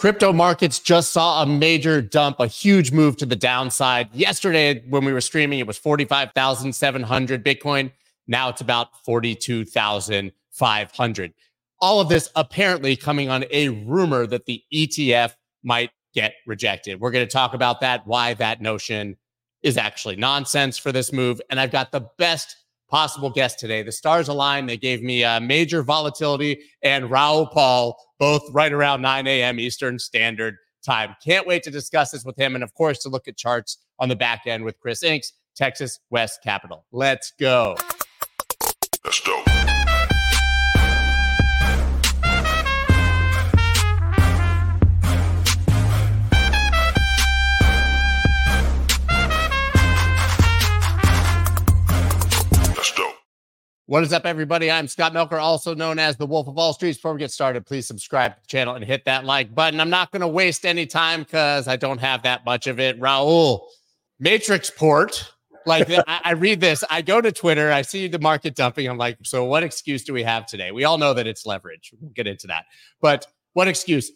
Crypto markets just saw a major dump, a huge move to the downside. Yesterday, when we were streaming, it was 45,700 Bitcoin. Now it's about 42,500. All of this apparently coming on a rumor that the ETF might get rejected. We're going to talk about that, why that notion is actually nonsense for this move. And I've got the best possible guest today. The stars aligned. They gave me uh, major volatility and Raoul Pal, both right around 9 a.m. Eastern Standard Time. Can't wait to discuss this with him. And of course, to look at charts on the back end with Chris Inks, Texas West Capital. Let's go. Let's go. What is up, everybody? I'm Scott Melker, also known as the Wolf of All Streets. Before we get started, please subscribe to the channel and hit that like button. I'm not going to waste any time because I don't have that much of it. Raoul, Matrix port. Like I, I, read this, I go to Twitter, I see the market dumping. I'm like, so what excuse do we have today? We all know that it's leverage. We'll get into that. But what excuse?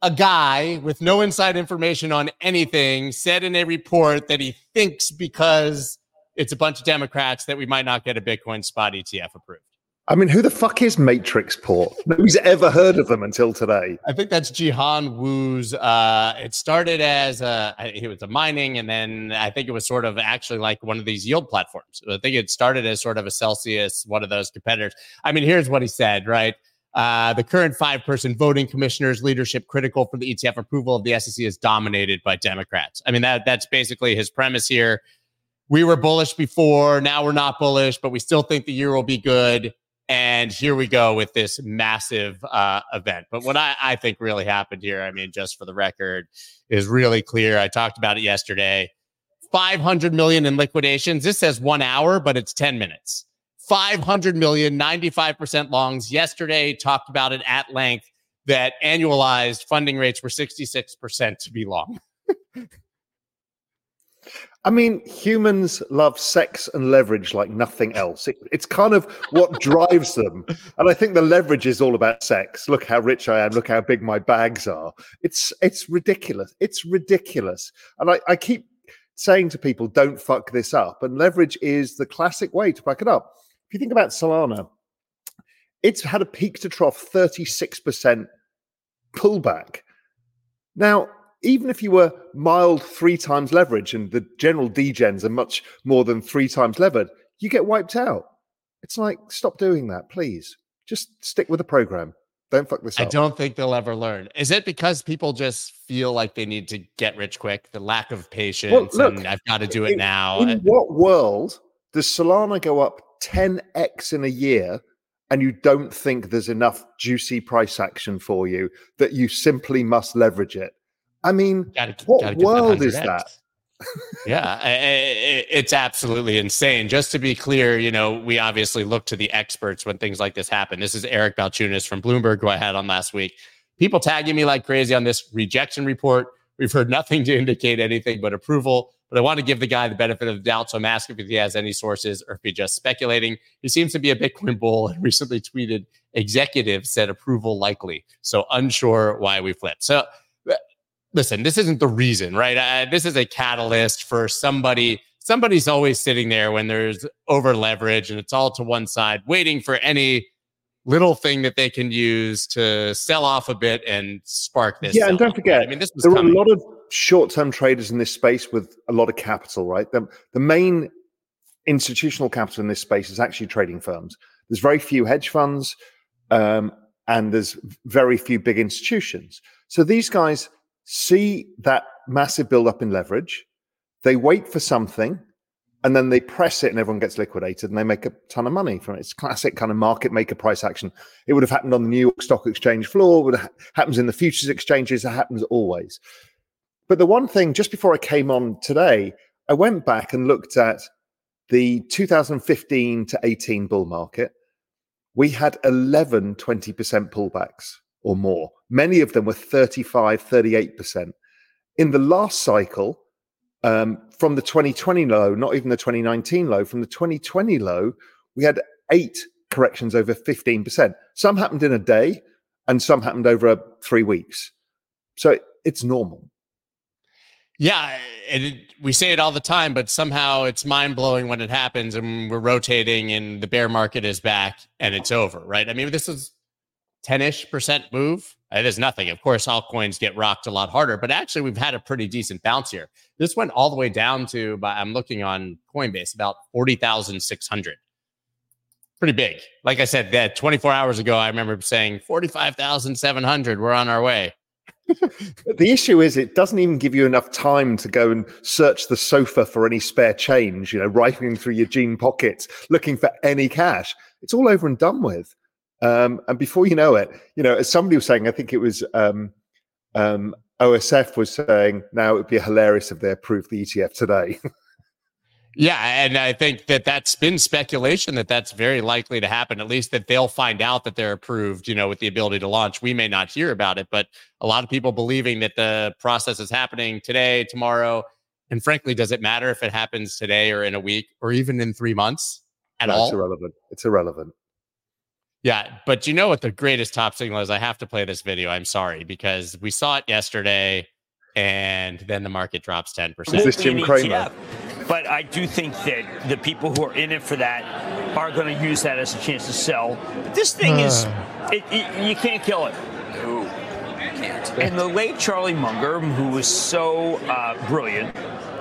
A guy with no inside information on anything said in a report that he thinks because it's a bunch of Democrats that we might not get a Bitcoin spot ETF approved. I mean, who the fuck is Matrixport? Nobody's ever heard of them until today. I think that's Jihan Wu's. Uh, it started as a, it was a mining, and then I think it was sort of actually like one of these yield platforms. I think it started as sort of a Celsius, one of those competitors. I mean, here's what he said, right? Uh, the current five person voting commissioner's leadership critical for the ETF approval of the SEC is dominated by Democrats. I mean, that that's basically his premise here we were bullish before. Now we're not bullish, but we still think the year will be good. And here we go with this massive uh, event. But what I, I think really happened here, I mean, just for the record, is really clear. I talked about it yesterday. 500 million in liquidations. This says one hour, but it's 10 minutes. 500 million, 95% longs. Yesterday, talked about it at length that annualized funding rates were 66% to be long. I mean, humans love sex and leverage like nothing else. It, it's kind of what drives them. And I think the leverage is all about sex. Look how rich I am. Look how big my bags are. It's it's ridiculous. It's ridiculous. And I, I keep saying to people, don't fuck this up. And leverage is the classic way to back it up. If you think about Solana, it's had a peak to trough 36% pullback. Now, even if you were mild three times leverage and the general degens are much more than three times levered, you get wiped out. It's like, stop doing that, please. Just stick with the program. Don't fuck this up. I don't think they'll ever learn. Is it because people just feel like they need to get rich quick? The lack of patience well, look, and I've got to do it in, now. In what world does Solana go up 10x in a year and you don't think there's enough juicy price action for you that you simply must leverage it? I mean, gotta, what gotta world is that? yeah, it's absolutely insane. Just to be clear, you know, we obviously look to the experts when things like this happen. This is Eric Balchunas from Bloomberg, who I had on last week. People tagging me like crazy on this rejection report. We've heard nothing to indicate anything but approval. But I want to give the guy the benefit of the doubt. So I'm asking if he has any sources or if he's just speculating. He seems to be a Bitcoin bull and recently tweeted executive said approval likely. So unsure why we flipped. So listen, this isn't the reason, right? Uh, this is a catalyst for somebody. Somebody's always sitting there when there's over leverage and it's all to one side, waiting for any little thing that they can use to sell off a bit and spark this. Yeah, and don't forget, I mean, this there coming. are a lot of short-term traders in this space with a lot of capital, right? The, the main institutional capital in this space is actually trading firms. There's very few hedge funds, um, and there's very few big institutions. So these guys see that massive build-up in leverage. They wait for something and then they press it and everyone gets liquidated and they make a ton of money from it. It's classic kind of market maker price action. It would have happened on the New York Stock Exchange floor, it ha- happens in the futures exchanges, it happens always. But the one thing, just before I came on today, I went back and looked at the 2015 to 18 bull market. We had 11 20% pullbacks or more. Many of them were 35, 38%. In the last cycle, um, from the 2020 low, not even the 2019 low, from the 2020 low, we had eight corrections over 15%. Some happened in a day and some happened over three weeks. So it's normal. Yeah, it, we say it all the time, but somehow it's mind blowing when it happens and we're rotating and the bear market is back and it's over, right? I mean, this is 10 ish percent move. It is nothing. Of course, altcoins get rocked a lot harder, but actually, we've had a pretty decent bounce here. This went all the way down to, I'm looking on Coinbase, about 40,600. Pretty big. Like I said, that 24 hours ago, I remember saying 45,700. We're on our way the issue is it doesn't even give you enough time to go and search the sofa for any spare change, you know, rifling through your jean pockets, looking for any cash. It's all over and done with. Um, and before you know it, you know, as somebody was saying, I think it was um, um, OSF was saying, now it would be hilarious if they approved the ETF today. Yeah, and I think that that's been speculation that that's very likely to happen. At least that they'll find out that they're approved, you know, with the ability to launch. We may not hear about it, but a lot of people believing that the process is happening today, tomorrow, and frankly, does it matter if it happens today or in a week or even in three months at no, all? It's irrelevant. It's irrelevant. Yeah, but you know what the greatest top signal is? I have to play this video. I'm sorry because we saw it yesterday, and then the market drops ten percent. Is this Jim Cramer? But I do think that the people who are in it for that are going to use that as a chance to sell. But this thing is, it, it, you can't kill it. No, can't. And the late Charlie Munger, who was so uh, brilliant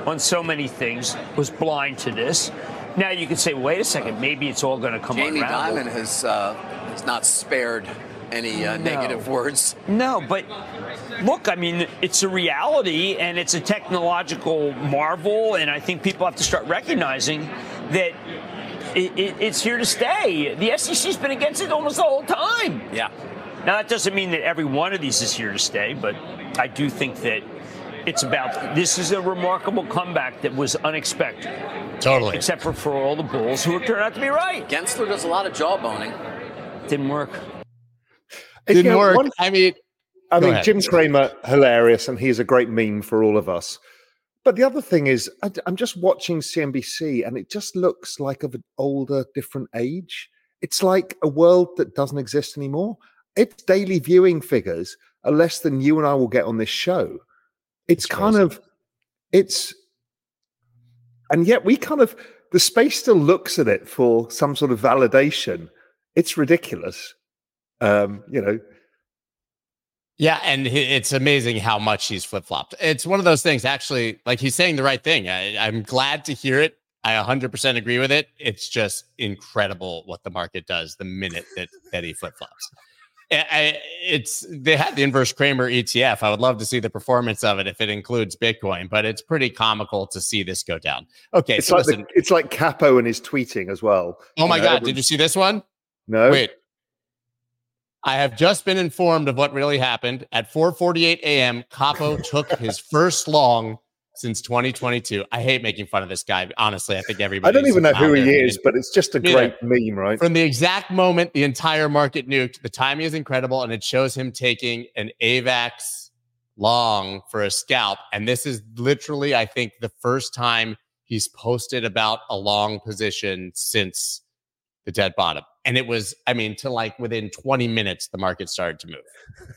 on so many things, was blind to this. Now you could say, wait a second, maybe it's all going to come Jamie unravel. Dimon has, uh, has not spared any uh, no. negative words. No, but look, I mean, it's a reality and it's a technological marvel, and I think people have to start recognizing that it, it, it's here to stay. The SEC's been against it almost the whole time. Yeah. Now that doesn't mean that every one of these is here to stay, but I do think that it's about this is a remarkable comeback that was unexpected. Totally. Except for, for all the bulls who turned out to be right. Gensler does a lot of jawboning. Didn't work. Didn't you know, work. One, I mean, I mean, ahead. Jim Cramer, hilarious, and he's a great meme for all of us. But the other thing is, I, am just watching CNBC, and it just looks like of an older, different age. It's like a world that doesn't exist anymore. Its daily viewing figures are less than you and I will get on this show. It's, it's kind of, it's, and yet we kind of, the space still looks at it for some sort of validation. It's ridiculous. Um, you know, yeah, and it's amazing how much he's flip flopped. It's one of those things, actually, like he's saying the right thing. I, am glad to hear it. I 100% agree with it. It's just incredible what the market does the minute that, that he flip flops. It's they had the inverse Cramer ETF. I would love to see the performance of it if it includes Bitcoin, but it's pretty comical to see this go down. Okay, it's so like the, it's like Capo and his tweeting as well. Oh my you know, god, did you see this one? No. Wait, I have just been informed of what really happened. At 4:48 a.m., Capo took his first long since 2022. I hate making fun of this guy. Honestly, I think everybody. I don't even know who he is, but it's just a great meme, right? From the exact moment the entire market nuked, the timing is incredible, and it shows him taking an AVAX long for a scalp. And this is literally, I think, the first time he's posted about a long position since the dead bottom. And it was, I mean, to like within 20 minutes, the market started to move.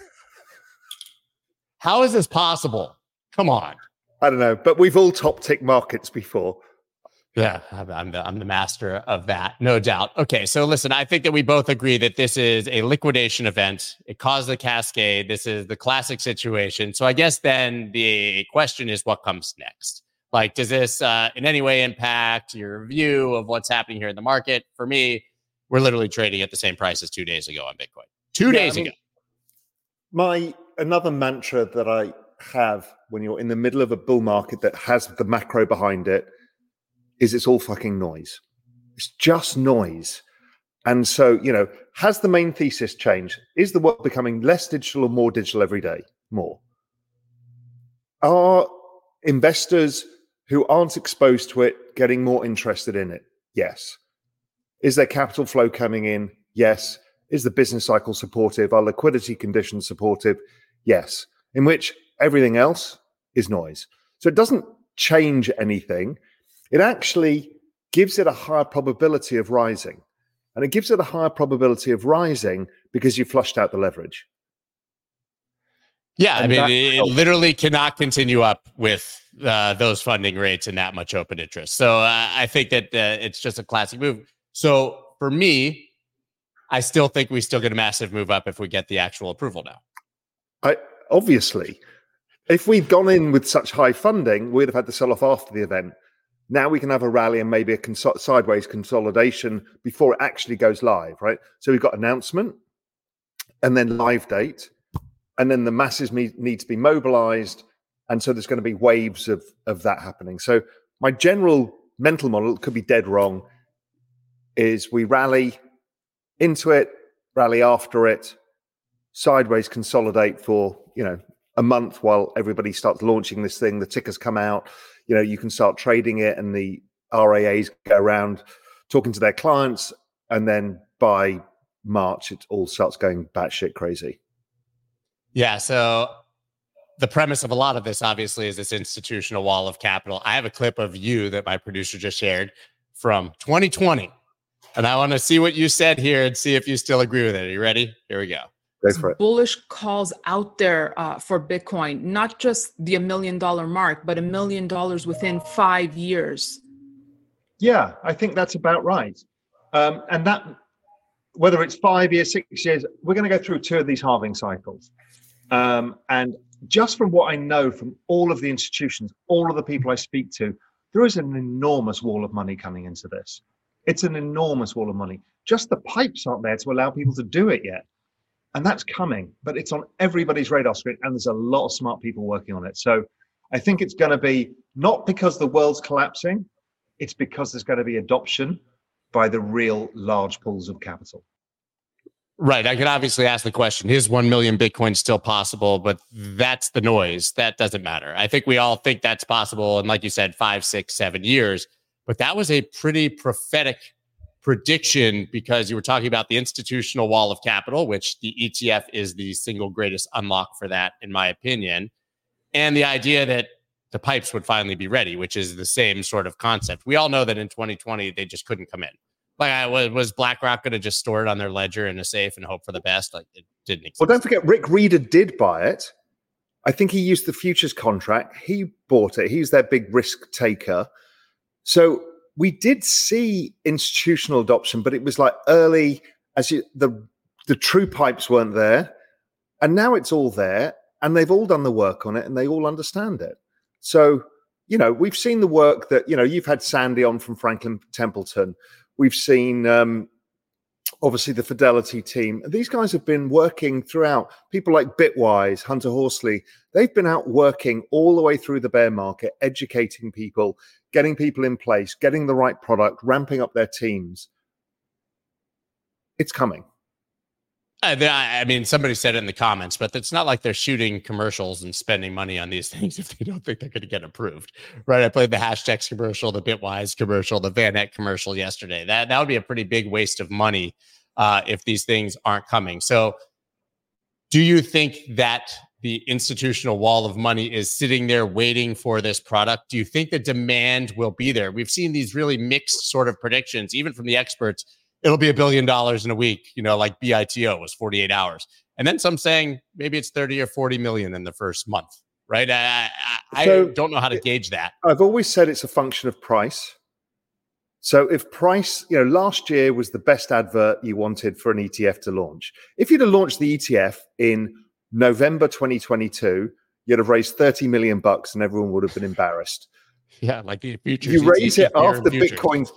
How is this possible? Come on. I don't know, but we've all top tick markets before. Yeah, I'm the, I'm the master of that, no doubt. Okay, so listen, I think that we both agree that this is a liquidation event. It caused a cascade. This is the classic situation. So I guess then the question is what comes next? Like, does this uh, in any way impact your view of what's happening here in the market? For me, we're literally trading at the same price as two days ago on Bitcoin. Two yeah, days I mean, ago. My another mantra that I have when you're in the middle of a bull market that has the macro behind it is it's all fucking noise. It's just noise. And so, you know, has the main thesis changed? Is the world becoming less digital or more digital every day? More. Are investors who aren't exposed to it getting more interested in it? Yes. Is there capital flow coming in? Yes. Is the business cycle supportive? Are liquidity conditions supportive? Yes. In which everything else is noise. So it doesn't change anything. It actually gives it a higher probability of rising. And it gives it a higher probability of rising because you flushed out the leverage. Yeah, I mean, it literally cannot continue up with uh, those funding rates and that much open interest. So uh, I think that uh, it's just a classic move. So for me, I still think we still get a massive move up if we get the actual approval now. I obviously, if we'd gone in with such high funding, we'd have had to sell off after the event. Now we can have a rally and maybe a cons- sideways consolidation before it actually goes live, right? So we've got announcement and then live date and then the masses need, need to be mobilized and so there's going to be waves of of that happening so my general mental model could be dead wrong is we rally into it rally after it sideways consolidate for you know a month while everybody starts launching this thing the tickers come out you know you can start trading it and the RIAs go around talking to their clients and then by march it all starts going batshit crazy yeah. So the premise of a lot of this, obviously, is this institutional wall of capital. I have a clip of you that my producer just shared from 2020. And I want to see what you said here and see if you still agree with it. Are you ready? Here we go. Bullish calls out there uh, for Bitcoin, not just the a million dollar mark, but a million dollars within five years. Yeah, I think that's about right. Um, and that, whether it's five years, six years, we're going to go through two of these halving cycles. Um, and just from what I know from all of the institutions, all of the people I speak to, there is an enormous wall of money coming into this. It's an enormous wall of money. Just the pipes aren't there to allow people to do it yet. And that's coming, but it's on everybody's radar screen. And there's a lot of smart people working on it. So I think it's going to be not because the world's collapsing, it's because there's going to be adoption by the real large pools of capital. Right. I can obviously ask the question is 1 million Bitcoin still possible? But that's the noise. That doesn't matter. I think we all think that's possible. And like you said, five, six, seven years. But that was a pretty prophetic prediction because you were talking about the institutional wall of capital, which the ETF is the single greatest unlock for that, in my opinion. And the idea that the pipes would finally be ready, which is the same sort of concept. We all know that in 2020, they just couldn't come in. Like, I was, was BlackRock going to just store it on their ledger in a safe and hope for the best? Like, it didn't exist. Well, don't forget, Rick Rieder did buy it. I think he used the futures contract. He bought it. He's their big risk taker. So we did see institutional adoption, but it was like early as you, the the true pipes weren't there, and now it's all there, and they've all done the work on it, and they all understand it. So you know, we've seen the work that you know you've had Sandy on from Franklin Templeton. We've seen um, obviously the Fidelity team. These guys have been working throughout. People like Bitwise, Hunter Horsley, they've been out working all the way through the bear market, educating people, getting people in place, getting the right product, ramping up their teams. It's coming. I mean, somebody said it in the comments, but it's not like they're shooting commercials and spending money on these things if they don't think they're going to get approved, right? I played the Hashdex commercial, the Bitwise commercial, the Van Eck commercial yesterday. That that would be a pretty big waste of money uh, if these things aren't coming. So, do you think that the institutional wall of money is sitting there waiting for this product? Do you think the demand will be there? We've seen these really mixed sort of predictions, even from the experts it'll be a billion dollars in a week, you know, like BITO was 48 hours. And then some saying maybe it's 30 or 40 million in the first month, right? I, I, so I don't know how to gauge that. I've always said it's a function of price. So if price, you know, last year was the best advert you wanted for an ETF to launch. If you'd have launched the ETF in November 2022, you'd have raised 30 million bucks and everyone would have been embarrassed. Yeah, like the future. You raise it after Bitcoin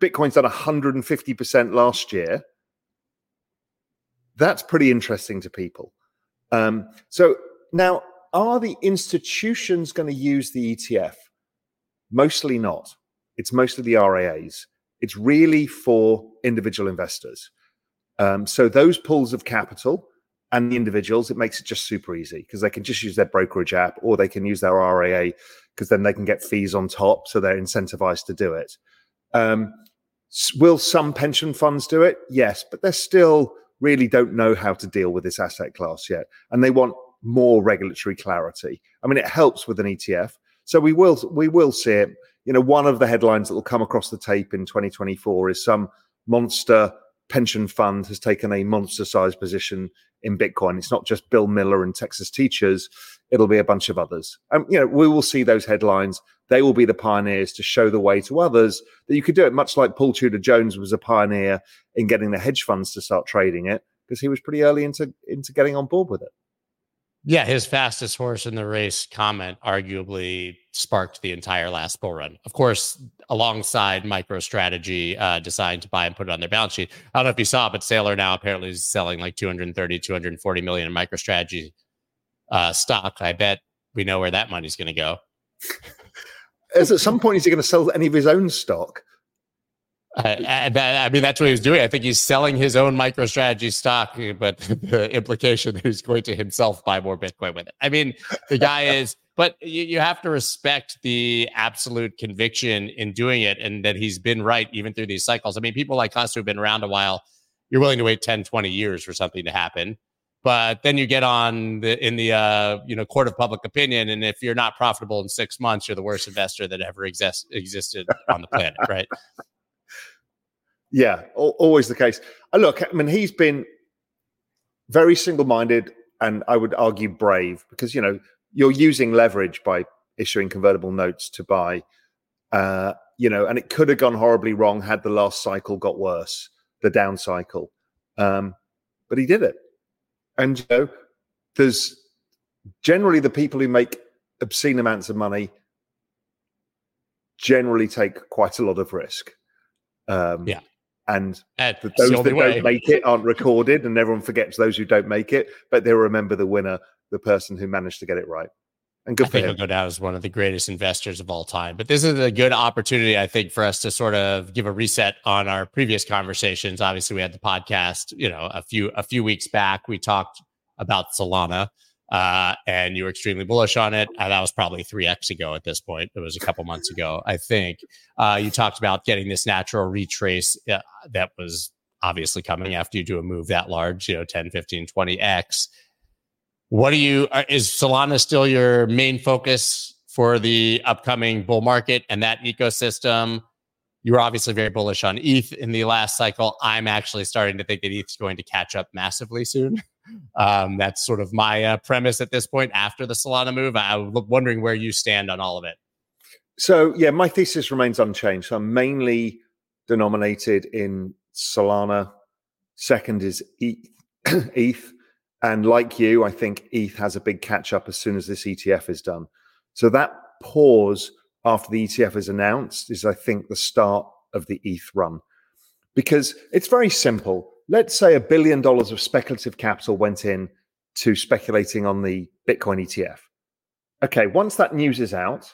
Bitcoin's done 150% last year. That's pretty interesting to people. Um, so now, are the institutions going to use the ETF? Mostly not. It's mostly the RIAs. It's really for individual investors. Um, so those pools of capital and the individuals, it makes it just super easy because they can just use their brokerage app or they can use their RIA because then they can get fees on top. So they're incentivized to do it. Um, will some pension funds do it? Yes, but they still really don't know how to deal with this asset class yet. And they want more regulatory clarity. I mean, it helps with an ETF. So we will we will see it. You know, one of the headlines that will come across the tape in 2024 is some monster pension fund has taken a monster sized position in Bitcoin. It's not just Bill Miller and Texas teachers, it'll be a bunch of others. Um, you know, we will see those headlines. They will be the pioneers to show the way to others that you could do it, much like Paul Tudor Jones was a pioneer in getting the hedge funds to start trading it because he was pretty early into into getting on board with it. Yeah, his fastest horse in the race comment arguably sparked the entire last bull run. Of course, alongside MicroStrategy uh, deciding to buy and put it on their balance sheet. I don't know if you saw, but Saylor now apparently is selling like 230, 240 million in MicroStrategy uh, stock. I bet we know where that money's going to go. As at some point, is he going to sell any of his own stock? Uh, I mean, that's what he's doing. I think he's selling his own MicroStrategy stock, but the implication that he's going to himself buy more Bitcoin with it. I mean, the guy is, but you, you have to respect the absolute conviction in doing it and that he's been right even through these cycles. I mean, people like us who've been around a while, you're willing to wait 10, 20 years for something to happen. But then you get on the, in the uh, you know court of public opinion, and if you're not profitable in six months, you're the worst investor that ever exist, existed on the planet, right? Yeah, always the case. Look, I mean, he's been very single-minded, and I would argue brave because you know you're using leverage by issuing convertible notes to buy. Uh, you know, and it could have gone horribly wrong had the last cycle got worse, the down cycle. Um, but he did it. And you know, there's generally the people who make obscene amounts of money generally take quite a lot of risk. Um, yeah. And the, those that way. don't make it aren't recorded, and everyone forgets those who don't make it, but they'll remember the winner, the person who managed to get it right. And good I think him. he'll go down as one of the greatest investors of all time. But this is a good opportunity, I think, for us to sort of give a reset on our previous conversations. Obviously, we had the podcast, you know, a few a few weeks back. We talked about Solana, uh, and you were extremely bullish on it. Uh, that was probably three X ago at this point. It was a couple months ago, I think. Uh, you talked about getting this natural retrace uh, that was obviously coming after you do a move that large, you know, 10, 15, 20 X. What do you is Solana still your main focus for the upcoming bull market and that ecosystem? You were obviously very bullish on ETH in the last cycle. I'm actually starting to think that ETH is going to catch up massively soon. Um, that's sort of my uh, premise at this point after the Solana move. I'm wondering where you stand on all of it. So, yeah, my thesis remains unchanged. So I'm mainly denominated in Solana. Second is ETH. ETH. And like you, I think ETH has a big catch up as soon as this ETF is done. So that pause after the ETF is announced is, I think, the start of the ETH run. Because it's very simple. Let's say a billion dollars of speculative capital went in to speculating on the Bitcoin ETF. Okay, once that news is out,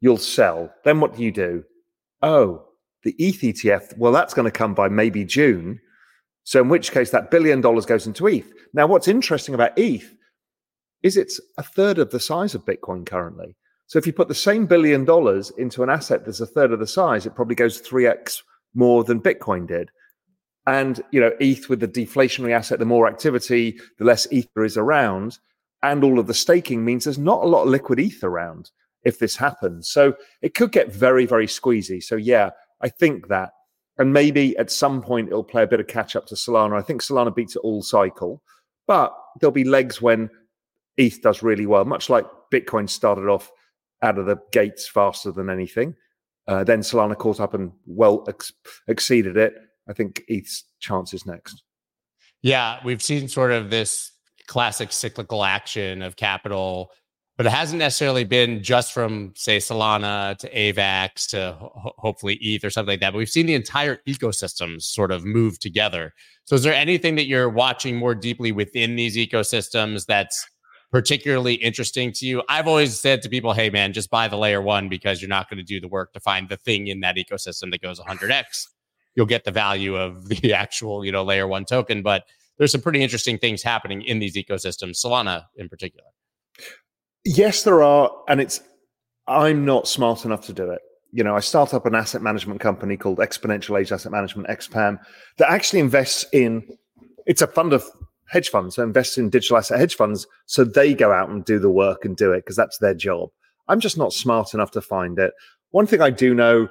you'll sell. Then what do you do? Oh, the ETH ETF, well, that's going to come by maybe June. So, in which case, that billion dollars goes into ETH. Now, what's interesting about ETH is it's a third of the size of Bitcoin currently. So, if you put the same billion dollars into an asset that's a third of the size, it probably goes 3x more than Bitcoin did. And, you know, ETH with the deflationary asset, the more activity, the less ETH is around. And all of the staking means there's not a lot of liquid ETH around if this happens. So it could get very, very squeezy. So, yeah, I think that and maybe at some point it'll play a bit of catch up to Solana. I think Solana beats it all cycle, but there'll be legs when ETH does really well, much like Bitcoin started off out of the gates faster than anything. Uh, then Solana caught up and well ex- exceeded it. I think ETH's chance is next. Yeah, we've seen sort of this classic cyclical action of capital but it hasn't necessarily been just from say Solana to AVAX to ho- hopefully ETH or something like that. But we've seen the entire ecosystem sort of move together. So is there anything that you're watching more deeply within these ecosystems that's particularly interesting to you? I've always said to people, hey man, just buy the layer one because you're not going to do the work to find the thing in that ecosystem that goes 100x. You'll get the value of the actual, you know, layer one token, but there's some pretty interesting things happening in these ecosystems, Solana in particular. Yes, there are, and it's I'm not smart enough to do it. You know, I start up an asset management company called Exponential Age Asset Management (XPAM) that actually invests in. It's a fund of hedge funds, so invests in digital asset hedge funds, so they go out and do the work and do it because that's their job. I'm just not smart enough to find it. One thing I do know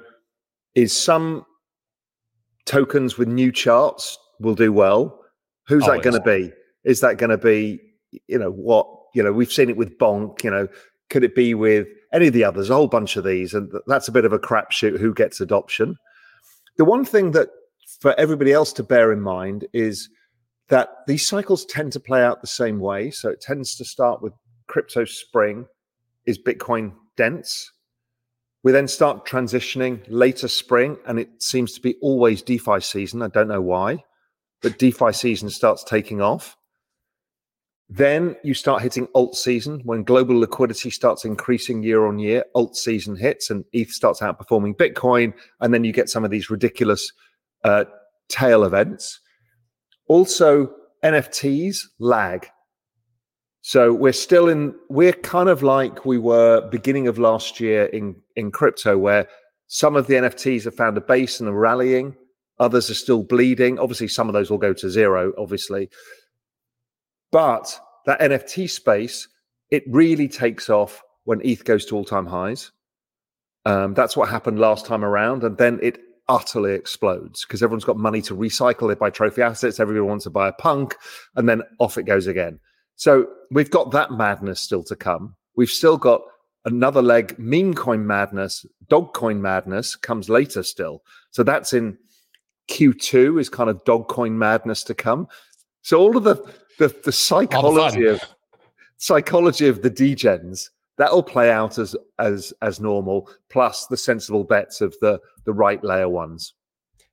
is some tokens with new charts will do well. Who's Always. that going to be? Is that going to be, you know, what, you know, we've seen it with Bonk, you know, could it be with any of the others? A whole bunch of these. And that's a bit of a crapshoot who gets adoption. The one thing that for everybody else to bear in mind is that these cycles tend to play out the same way. So it tends to start with crypto spring, is Bitcoin dense? We then start transitioning later spring, and it seems to be always DeFi season. I don't know why, but DeFi season starts taking off. Then you start hitting alt season when global liquidity starts increasing year on year. Alt season hits and ETH starts outperforming Bitcoin. And then you get some of these ridiculous uh, tail events. Also, NFTs lag. So we're still in, we're kind of like we were beginning of last year in, in crypto, where some of the NFTs have found a base and are rallying, others are still bleeding. Obviously, some of those will go to zero, obviously. But that NFT space, it really takes off when ETH goes to all time highs. Um, that's what happened last time around. And then it utterly explodes because everyone's got money to recycle it by trophy assets. Everyone wants to buy a punk, and then off it goes again. So we've got that madness still to come. We've still got another leg, meme coin madness, dog coin madness comes later still. So that's in Q2 is kind of dog coin madness to come. So all of the the, the psychology of psychology of the degens that'll play out as as as normal plus the sensible bets of the the right layer ones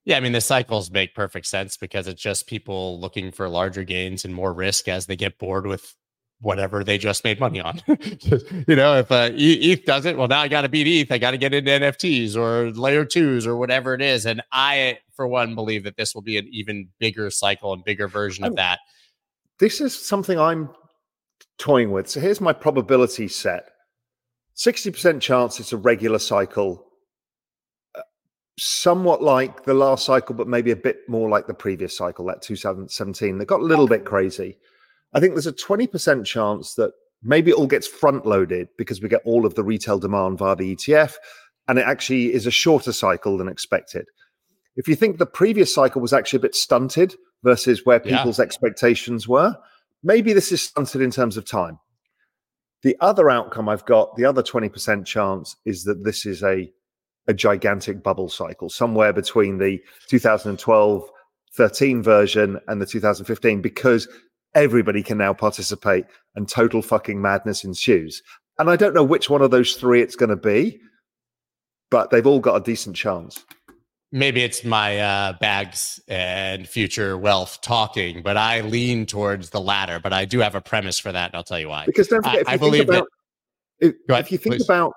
yeah i mean the cycles make perfect sense because it's just people looking for larger gains and more risk as they get bored with whatever they just made money on you know if uh, eth does it well now i got to beat eth i got to get into nfts or layer twos or whatever it is and i for one believe that this will be an even bigger cycle and bigger version of that this is something i'm toying with so here's my probability set 60% chance it's a regular cycle, uh, somewhat like the last cycle, but maybe a bit more like the previous cycle, that 2017. They got a little bit crazy. I think there's a 20% chance that maybe it all gets front loaded because we get all of the retail demand via the ETF, and it actually is a shorter cycle than expected. If you think the previous cycle was actually a bit stunted versus where people's yeah. expectations were, maybe this is stunted in terms of time. The other outcome I've got, the other 20% chance is that this is a, a gigantic bubble cycle, somewhere between the 2012 13 version and the 2015, because everybody can now participate and total fucking madness ensues. And I don't know which one of those three it's going to be, but they've all got a decent chance maybe it's my uh, bags and future wealth talking, but I lean towards the latter. But I do have a premise for that, and I'll tell you why. Because don't forget, I, I believe about, that. If, ahead, if you think please. about,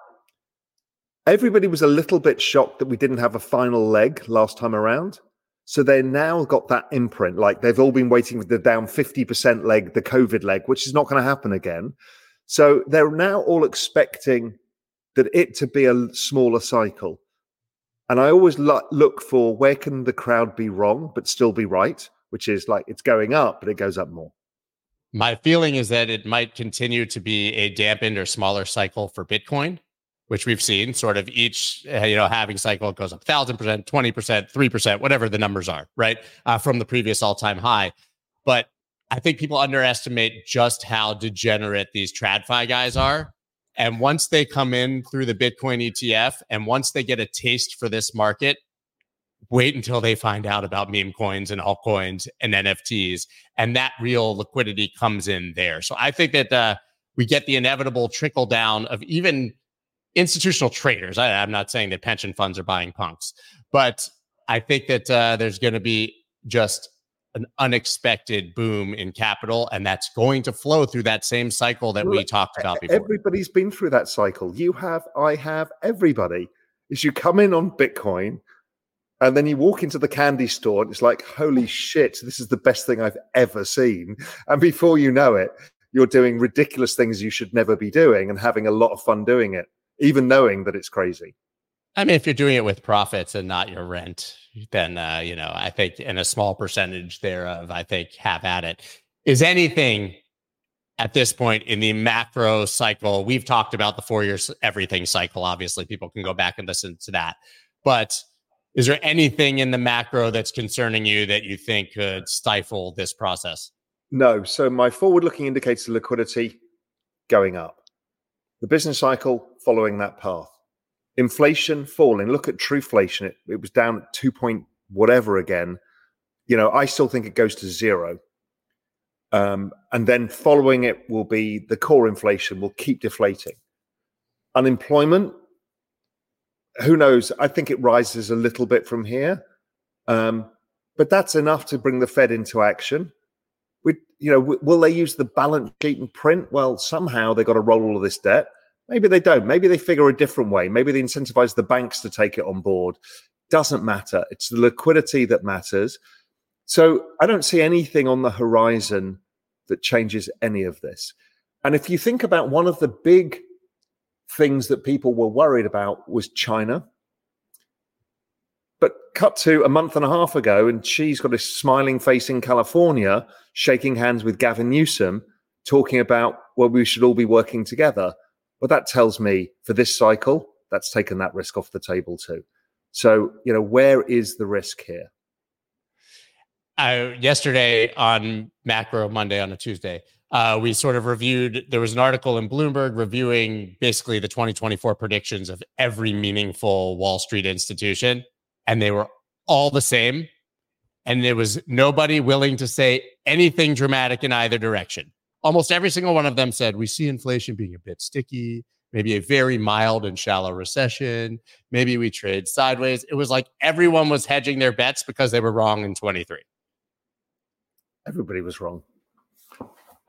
everybody was a little bit shocked that we didn't have a final leg last time around. So they now got that imprint. Like they've all been waiting for the down 50% leg, the COVID leg, which is not going to happen again. So they're now all expecting that it to be a smaller cycle. And I always lo- look for where can the crowd be wrong but still be right, which is like it's going up, but it goes up more. My feeling is that it might continue to be a dampened or smaller cycle for Bitcoin, which we've seen sort of each, uh, you know, halving cycle goes up thousand percent, 20%, 3%, whatever the numbers are, right? Uh, from the previous all time high. But I think people underestimate just how degenerate these TradFi guys are and once they come in through the Bitcoin ETF and once they get a taste for this market, wait until they find out about meme coins and altcoins and NFTs. And that real liquidity comes in there. So I think that uh, we get the inevitable trickle down of even institutional traders. I, am not saying that pension funds are buying punks, but I think that uh, there's going to be just an unexpected boom in capital, and that's going to flow through that same cycle that we talked about before. Everybody's been through that cycle. You have, I have, everybody. Is you come in on Bitcoin, and then you walk into the candy store, and it's like, holy shit, this is the best thing I've ever seen. And before you know it, you're doing ridiculous things you should never be doing and having a lot of fun doing it, even knowing that it's crazy. I mean, if you're doing it with profits and not your rent, then uh, you know, I think in a small percentage thereof, I think have at it. Is anything at this point in the macro cycle? We've talked about the four years everything cycle. Obviously, people can go back and listen to that. But Is there anything in the macro that's concerning you that you think could stifle this process? No. So my forward-looking indicators of liquidity going up. The business cycle following that path. Inflation falling. Look at Truflation. It, it was down at two point whatever again. You know, I still think it goes to zero. Um, and then following it will be the core inflation will keep deflating. Unemployment, who knows? I think it rises a little bit from here, um, but that's enough to bring the Fed into action. You know, w- will they use the balance sheet and print? Well, somehow they got to roll all of this debt. Maybe they don't. Maybe they figure a different way. Maybe they incentivize the banks to take it on board. Doesn't matter. It's the liquidity that matters. So I don't see anything on the horizon that changes any of this. And if you think about one of the big things that people were worried about was China. But cut to a month and a half ago, and Xi's got a smiling face in California, shaking hands with Gavin Newsom, talking about, well, we should all be working together. Well, that tells me for this cycle, that's taken that risk off the table too. So, you know, where is the risk here? Uh, yesterday on Macro Monday on a Tuesday, uh, we sort of reviewed. There was an article in Bloomberg reviewing basically the 2024 predictions of every meaningful Wall Street institution, and they were all the same. And there was nobody willing to say anything dramatic in either direction. Almost every single one of them said, We see inflation being a bit sticky, maybe a very mild and shallow recession. Maybe we trade sideways. It was like everyone was hedging their bets because they were wrong in 23. Everybody was wrong.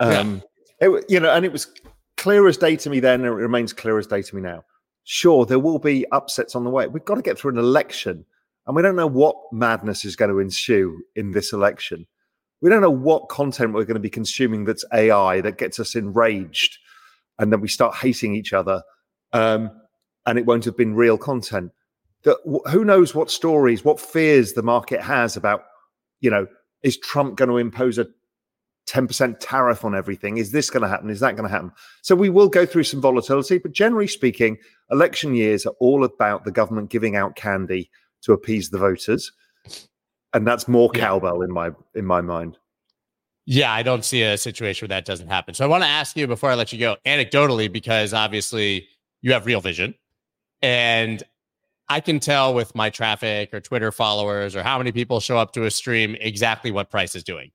Um, yeah. it, you know, and it was clear as day to me then, and it remains clear as day to me now. Sure, there will be upsets on the way. We've got to get through an election, and we don't know what madness is going to ensue in this election. We don't know what content we're going to be consuming that's AI that gets us enraged, and then we start hating each other, um, and it won't have been real content. Who knows what stories, what fears the market has about, you know, is Trump going to impose a 10% tariff on everything. Is this going to happen? Is that going to happen? So we will go through some volatility, but generally speaking, election years are all about the government giving out candy to appease the voters. And that's more yeah. cowbell in my in my mind. Yeah, I don't see a situation where that doesn't happen. So I want to ask you before I let you go, anecdotally, because obviously you have real vision. And I can tell with my traffic or Twitter followers or how many people show up to a stream exactly what price is doing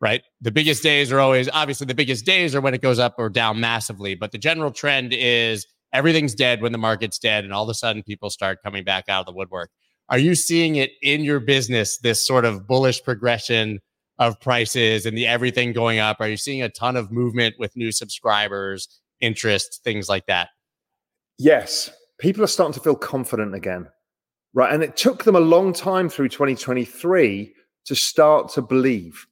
right? The biggest days are always obviously the biggest days are when it goes up or down massively, but the general trend is everything's dead when the market's dead and all of a sudden people start coming back out of the woodwork. Are you seeing it in your business this sort of bullish progression of prices and the everything going up? Are you seeing a ton of movement with new subscribers, interest, things like that? Yes, people are starting to feel confident again. Right, and it took them a long time through 2023 to start to believe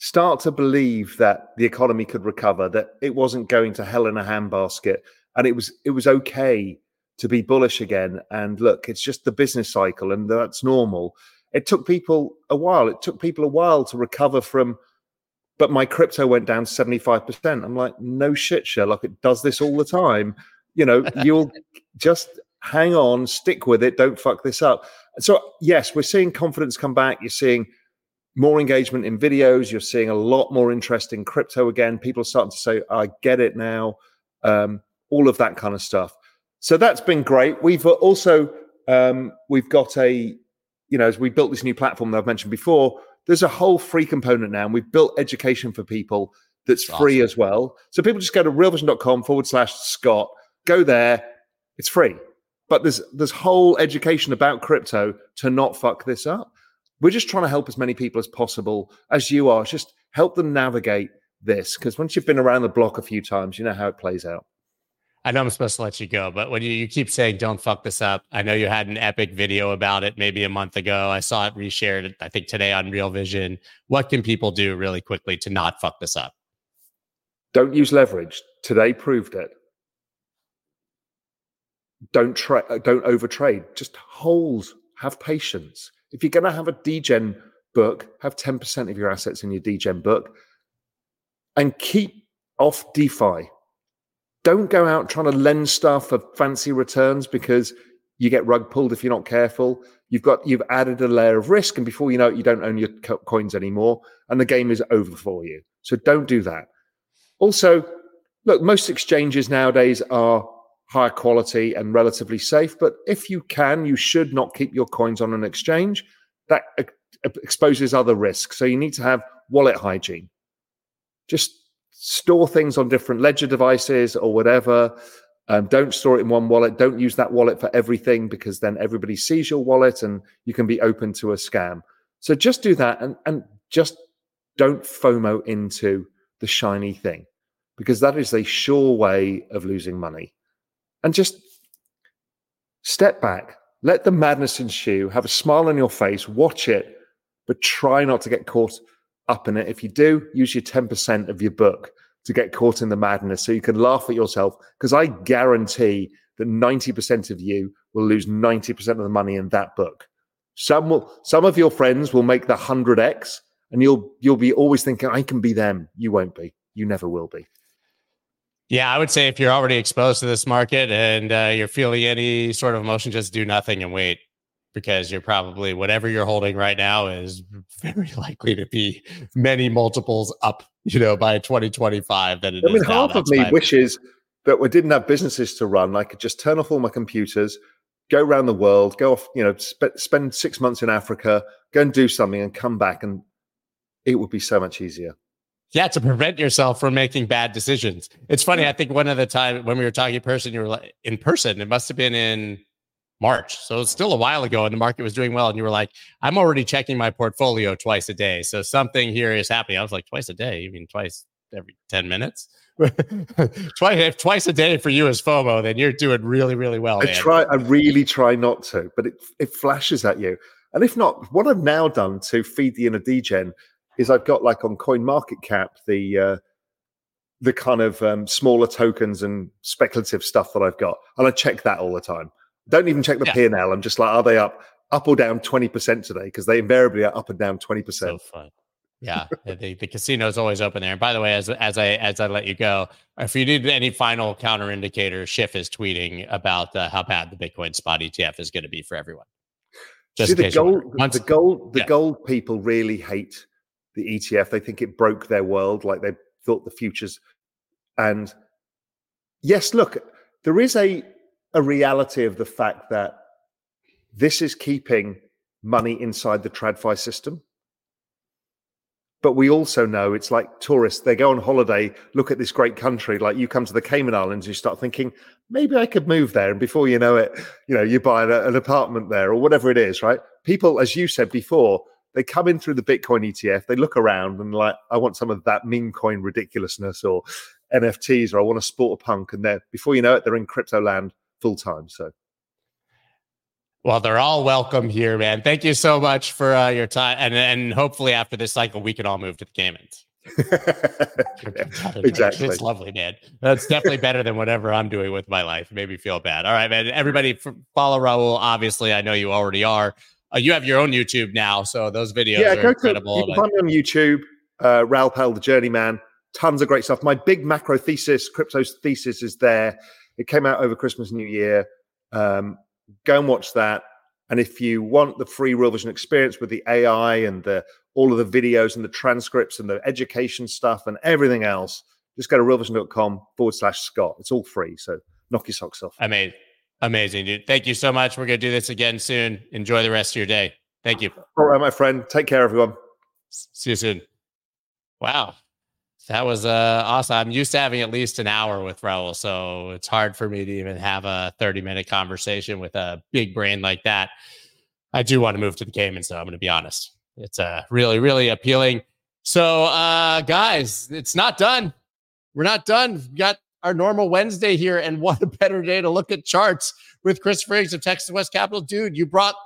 start to believe that the economy could recover, that it wasn't going to hell in a handbasket, and it was it was okay to be bullish again. And look, it's just the business cycle, and that's normal. It took people a while. It took people a while to recover from. But my crypto went down seventy five percent. I'm like, no shit, Sherlock. It does this all the time. You know, you'll just hang on, stick with it. Don't fuck this up. So yes, we're seeing confidence come back. You're seeing more engagement in videos. You're seeing a lot more interest in crypto again. People are starting to say, I get it now. Um, all of that kind of stuff. So that's been great. We've also um, we've got a, you know, as we built this new platform that I've mentioned before, there's a whole free component now. And we've built education for people that's, that's free as well. So people just go to realvision.com forward slash Scott, go there, it's free. But there's there's whole education about crypto to not fuck this up we're just trying to help as many people as possible as you are just help them navigate this because once you've been around the block a few times you know how it plays out I know I'm supposed to let you go, but when you, you keep saying don't fuck this up, I know you had an epic video about it maybe a month ago. I saw it reshared, I think today on Real Vision. What can people do really quickly to not fuck this up? Don't use leverage. Today proved it. Don't trade. Uh, don't overtrade. Just hold. Have patience. If you're going to have a degen book, have 10% of your assets in your degen book and keep off DeFi. Don't go out trying to lend stuff for fancy returns because you get rug pulled if you're not careful. you've got you've added a layer of risk, and before you know it, you don't own your co- coins anymore, and the game is over for you. So don't do that. Also, look, most exchanges nowadays are higher quality and relatively safe, but if you can, you should not keep your coins on an exchange. That uh, exposes other risks. So you need to have wallet hygiene. Just store things on different ledger devices or whatever. Um, don't store it in one wallet. Don't use that wallet for everything because then everybody sees your wallet and you can be open to a scam. So just do that and, and just don't FOMO into the shiny thing because that is a sure way of losing money. And just step back, let the madness ensue, have a smile on your face, watch it, but try not to get caught up in it. If you do, use your 10% of your book to get caught in the madness so you can laugh at yourself. Because I guarantee that 90% of you will lose 90% of the money in that book. Some will, some of your friends will make the 100x and you'll you'll be always thinking I can be them. You won't be. You never will be. Yeah, I would say if you're already exposed to this market and uh, you're feeling any sort of emotion, just do nothing and wait because you're probably whatever you're holding right now is very likely to be many multiples up, you know, by 2025 than it I mean, half of me wishes that we didn't have businesses to run. I could just turn off all my computers, go around the world, go off, you know, sp- spend six months in Africa, go and do something and come back and it would be so much easier. Yeah, to prevent yourself from making bad decisions. It's funny. I think one of the time when we were talking in person, you were like in person. It must have been in March. So it's still a while ago and the market was doing well. And you were like, I'm already checking my portfolio twice a day. So something here is happening. I was like, twice a day? You mean twice every 10 minutes? twice, if twice a day for you is FOMO, then you're doing really, really well. I man. try, I really try not to, but it, it flashes at you. And if not, what I've now done to feed the inner degen is I've got like on Coin Market Cap the uh, the kind of um, smaller tokens and speculative stuff that I've got, and I check that all the time. Don't even check the yeah. P and L. I'm just like, are they up up or down twenty percent today? Because they invariably are up and down twenty percent. So fun. Yeah, the, the casino is always open there. And by the way, as as I as I let you go, if you need any final counter indicator, Schiff is tweeting about uh, how bad the Bitcoin spot ETF is going to be for everyone. Just See, the gold, Once, the gold, the yeah. gold people really hate the ETF. They think it broke their world, like they thought the futures. And yes, look, there is a a reality of the fact that this is keeping money inside the TradFi system. But we also know it's like tourists, they go on holiday, look at this great country. Like you come to the Cayman Islands, you start thinking, maybe I could move there. And before you know it, you know, you buy an, apartment there or whatever it is, right? People, as you said before, they come in through the Bitcoin ETF, they look around and like, I want some of that meme coin ridiculousness or NFTs, or I want to sport a punk. And they're before you know it, they're in crypto land full time. So, well, they're all welcome here, man. Thank you so much for uh, your time, and and hopefully after this cycle, we can all move to the Caymans. exactly. It's lovely, man. That's definitely better than whatever I'm doing with my life. It made me feel bad. All right, man. Everybody follow Raoul. Obviously, I know you already are. Uh, you have your own YouTube now, so those videos yeah, are incredible. To, you can find me on YouTube, uh, Raoul Pal, the Journeyman. Tons of great stuff. My big macro thesis, crypto thesis, is there. It came out over Christmas, New Year. Um, go and watch that. And if you want the free Real Vision experience with the AI and the all of the videos and the transcripts and the education stuff and everything else, just go to realvision.com forward slash Scott. It's all free. So knock your socks off. Amazing. Amazing, dude. Thank you so much. We're going to do this again soon. Enjoy the rest of your day. Thank you. All right, my friend. Take care, everyone. See you soon. Wow. That was uh, awesome. I'm used to having at least an hour with Raoul, so it's hard for me to even have a 30 minute conversation with a big brain like that. I do want to move to the Caymans, so I'm going to be honest. It's uh, really, really appealing. So, uh, guys, it's not done. We're not done. We've got our normal Wednesday here, and what a better day to look at charts with Chris Inks of Texas West Capital. Dude, you brought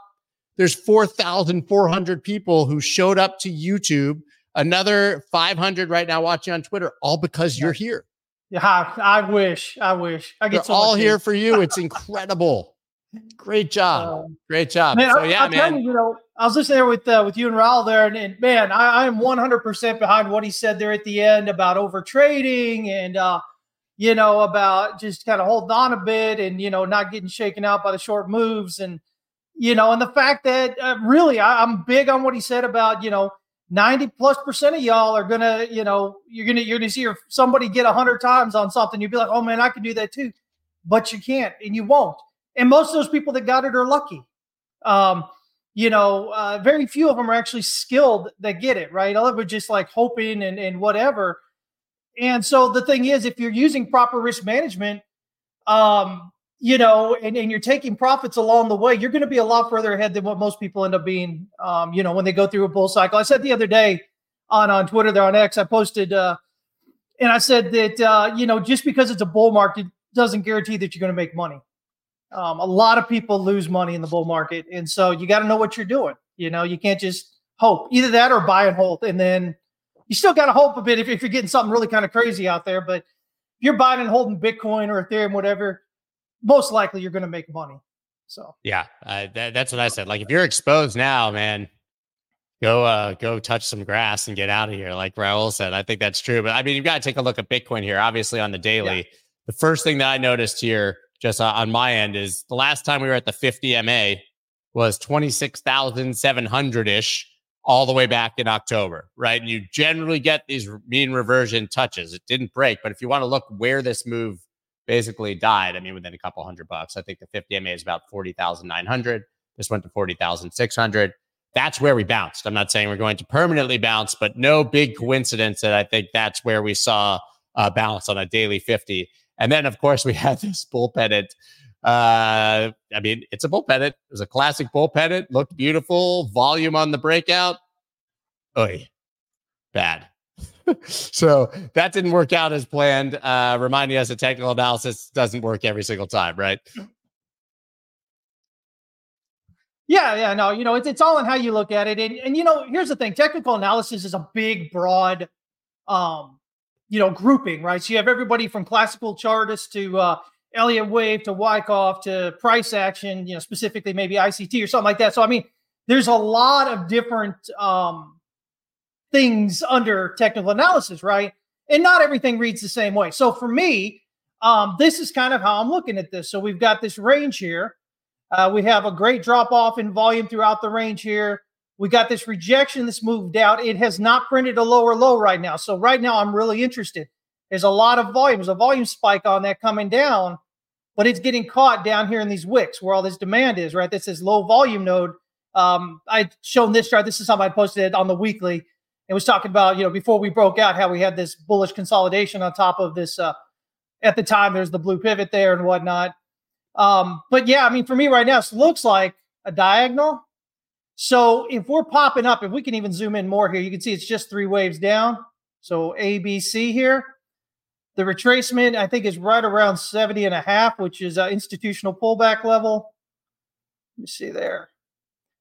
there's 4,400 people who showed up to YouTube Another 500 right now watching on Twitter, all because you're here. Yeah, I wish. I wish. I get so all here for you. It's incredible. Great job. Um, Great job. Man, so yeah, I, man. You, you, know, I was listening there with uh, with you and Raoul there, and, and man, I, am 100% behind what he said there at the end about over trading and uh, you know about just kind of holding on a bit and you know not getting shaken out by the short moves and you know, and the fact that uh, really I, I'm big on what he said about, you know, 90 plus percent of y'all are gonna, you know, you're gonna you're gonna see somebody get hundred times on something. You'd be like, oh man, I can do that too, but you can't and you won't. And most of those people that got it are lucky. Um, you know, uh, very few of them are actually skilled that get it right. All of it just like hoping and and whatever. And so the thing is, if you're using proper risk management, um, you know, and, and you're taking profits along the way, you're going to be a lot further ahead than what most people end up being, um, you know, when they go through a bull cycle. I said the other day on, on Twitter there on X, I posted, uh, and I said that, uh, you know, just because it's a bull market doesn't guarantee that you're going to make money. Um, a lot of people lose money in the bull market. And so you got to know what you're doing. You know, you can't just hope either that or buy and hold. And then you still got to hope a bit if, if you're getting something really kind of crazy out there. But if you're buying and holding Bitcoin or Ethereum, whatever, most likely you're going to make money. So yeah, uh, that, that's what I said. Like if you're exposed now, man, go uh go touch some grass and get out of here. Like Raoul said, I think that's true. But I mean, you've got to take a look at Bitcoin here. Obviously, on the daily, yeah. the first thing that I noticed here, just uh, on my end, is the last time we were at the 50 MA was 26,700 ish all the way back in October, right? And you generally get these mean reversion touches. It didn't break, but if you want to look where this move basically died. I mean, within a couple hundred bucks. I think the 50 MA is about 40,900. This went to 40,600. That's where we bounced. I'm not saying we're going to permanently bounce, but no big coincidence that I think that's where we saw a bounce on a daily 50. And then, of course, we had this bull pennant. Uh, I mean, it's a bull pennant. It was a classic bull pennant. Looked beautiful. Volume on the breakout. Oy, bad so that didn't work out as planned. Uh, reminding us that technical analysis doesn't work every single time, right? Yeah, yeah, no, you know, it's, it's all in how you look at it. And, and, you know, here's the thing technical analysis is a big, broad, um, you know, grouping, right? So you have everybody from classical chartists to uh, Elliott Wave to Wyckoff to price action, you know, specifically maybe ICT or something like that. So, I mean, there's a lot of different, um, things under technical analysis, right? And not everything reads the same way. So for me, um, this is kind of how I'm looking at this. So we've got this range here. Uh, we have a great drop off in volume throughout the range here. We got this rejection that's moved out. It has not printed a lower low right now. So right now, I'm really interested. There's a lot of volume. There's a volume spike on that coming down, but it's getting caught down here in these wicks where all this demand is, right? This is low volume node. Um, I've shown this chart. This is something I posted on the weekly and was talking about, you know, before we broke out, how we had this bullish consolidation on top of this. Uh, at the time, there's the blue pivot there and whatnot. Um, but yeah, I mean, for me right now, it looks like a diagonal. So if we're popping up, if we can even zoom in more here, you can see it's just three waves down. So A, B, C here. The retracement, I think, is right around 70 and a half, which is an institutional pullback level. Let me see there.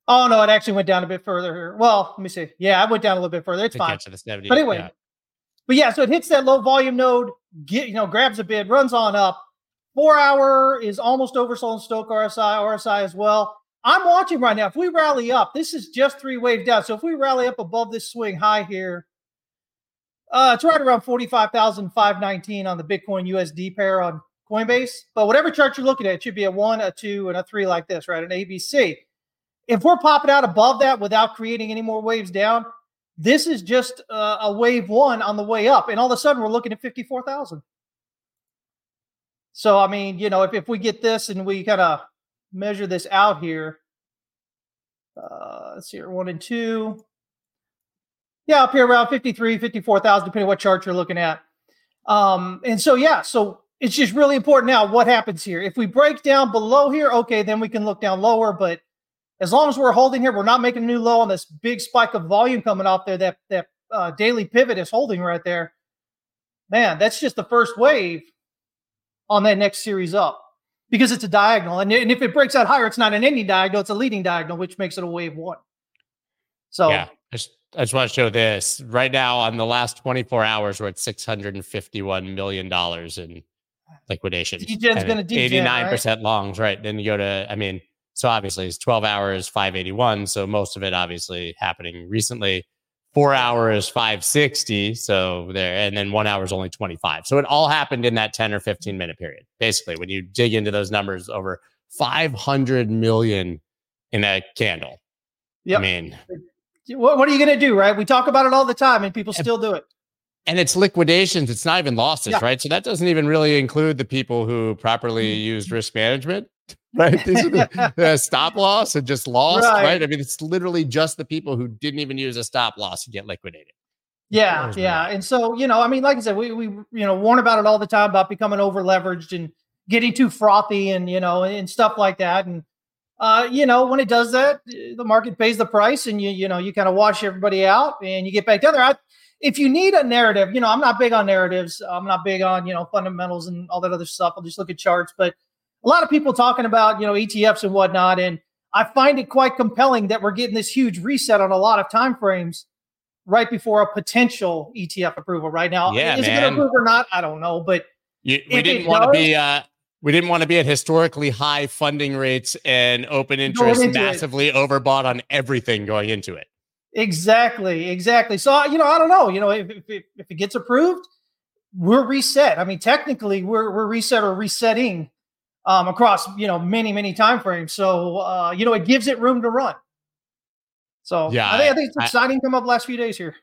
Oh no, it actually went down a bit further. here. Well, let me see. Yeah, I went down a little bit further. It's fine. To the 70, but anyway, yeah. but yeah, so it hits that low volume node, get you know, grabs a bid, runs on up. Four hour is almost oversold in Stoch RSI, RSI as well. I'm watching right now. If we rally up, this is just three waves down. So if we rally up above this swing high here, uh, it's right around 45,519 on the Bitcoin USD pair on Coinbase. But whatever chart you're looking at, it should be a one, a two, and a three like this, right? An ABC if we're popping out above that without creating any more waves down, this is just uh, a wave one on the way up. And all of a sudden, we're looking at 54,000. So, I mean, you know, if, if we get this and we kind of measure this out here, uh, let's see here, one and two. Yeah, up here around 53, 54,000, depending what chart you're looking at. Um, and so, yeah, so it's just really important now what happens here. If we break down below here, okay, then we can look down lower, but as long as we're holding here, we're not making a new low on this big spike of volume coming off there. That that uh, daily pivot is holding right there. Man, that's just the first wave on that next series up because it's a diagonal, and, and if it breaks out higher, it's not an ending diagonal; it's a leading diagonal, which makes it a wave one. So yeah, I just, I just want to show this right now. On the last 24 hours, we're at 651 million dollars in liquidation. Degen's going to 89 percent longs, right? Then you go to, I mean so obviously it's 12 hours, 581. So most of it obviously happening recently. Four hours, 560. So there, and then one hour is only 25. So it all happened in that 10 or 15 minute period. Basically, when you dig into those numbers, over 500 million in a candle. Yep. I mean, what, what are you going to do, right? We talk about it all the time, and people still do it. And it's liquidations. It's not even losses, Yeah. right? So that doesn't even really include the people who properly mm-hmm. used risk management, right? These are the, the stop loss and just lost, Right. right. I mean, it's literally just the people who didn't even use a stop loss to get liquidated. Yeah, yeah. are- And so, you know, I mean, like I said, we we you know warn about it all the time about becoming over leveraged and getting too frothy and you know and stuff like that. And uh, you know, when it does that, the market pays the price, and you you know you kind of wash everybody out, and you get back down there. I, if you need a narrative, you know, I'm not big on narratives. I'm not big on you know fundamentals and all that other stuff. I'll just look at charts. But a lot of people talking about you know ETFs and whatnot, and I find it quite compelling that we're getting this huge reset on a lot of time frames right before a potential ETF approval. Right now, Yeah, is it man. going to approve or not? I don't know, but You, we didn't want to be uh we didn't want to be at historically high funding rates and open interest into it. massively overbought on everything going into it. Exactly, exactly. So you know, I don't know. You know, if if, it- if it gets approved, we're reset. I mean, technically, we're we're reset or resetting um, across you know many many time frames. So uh, you know, it gives it room to run. So Yeah, I think I think it's I- exciting. come up last few days here.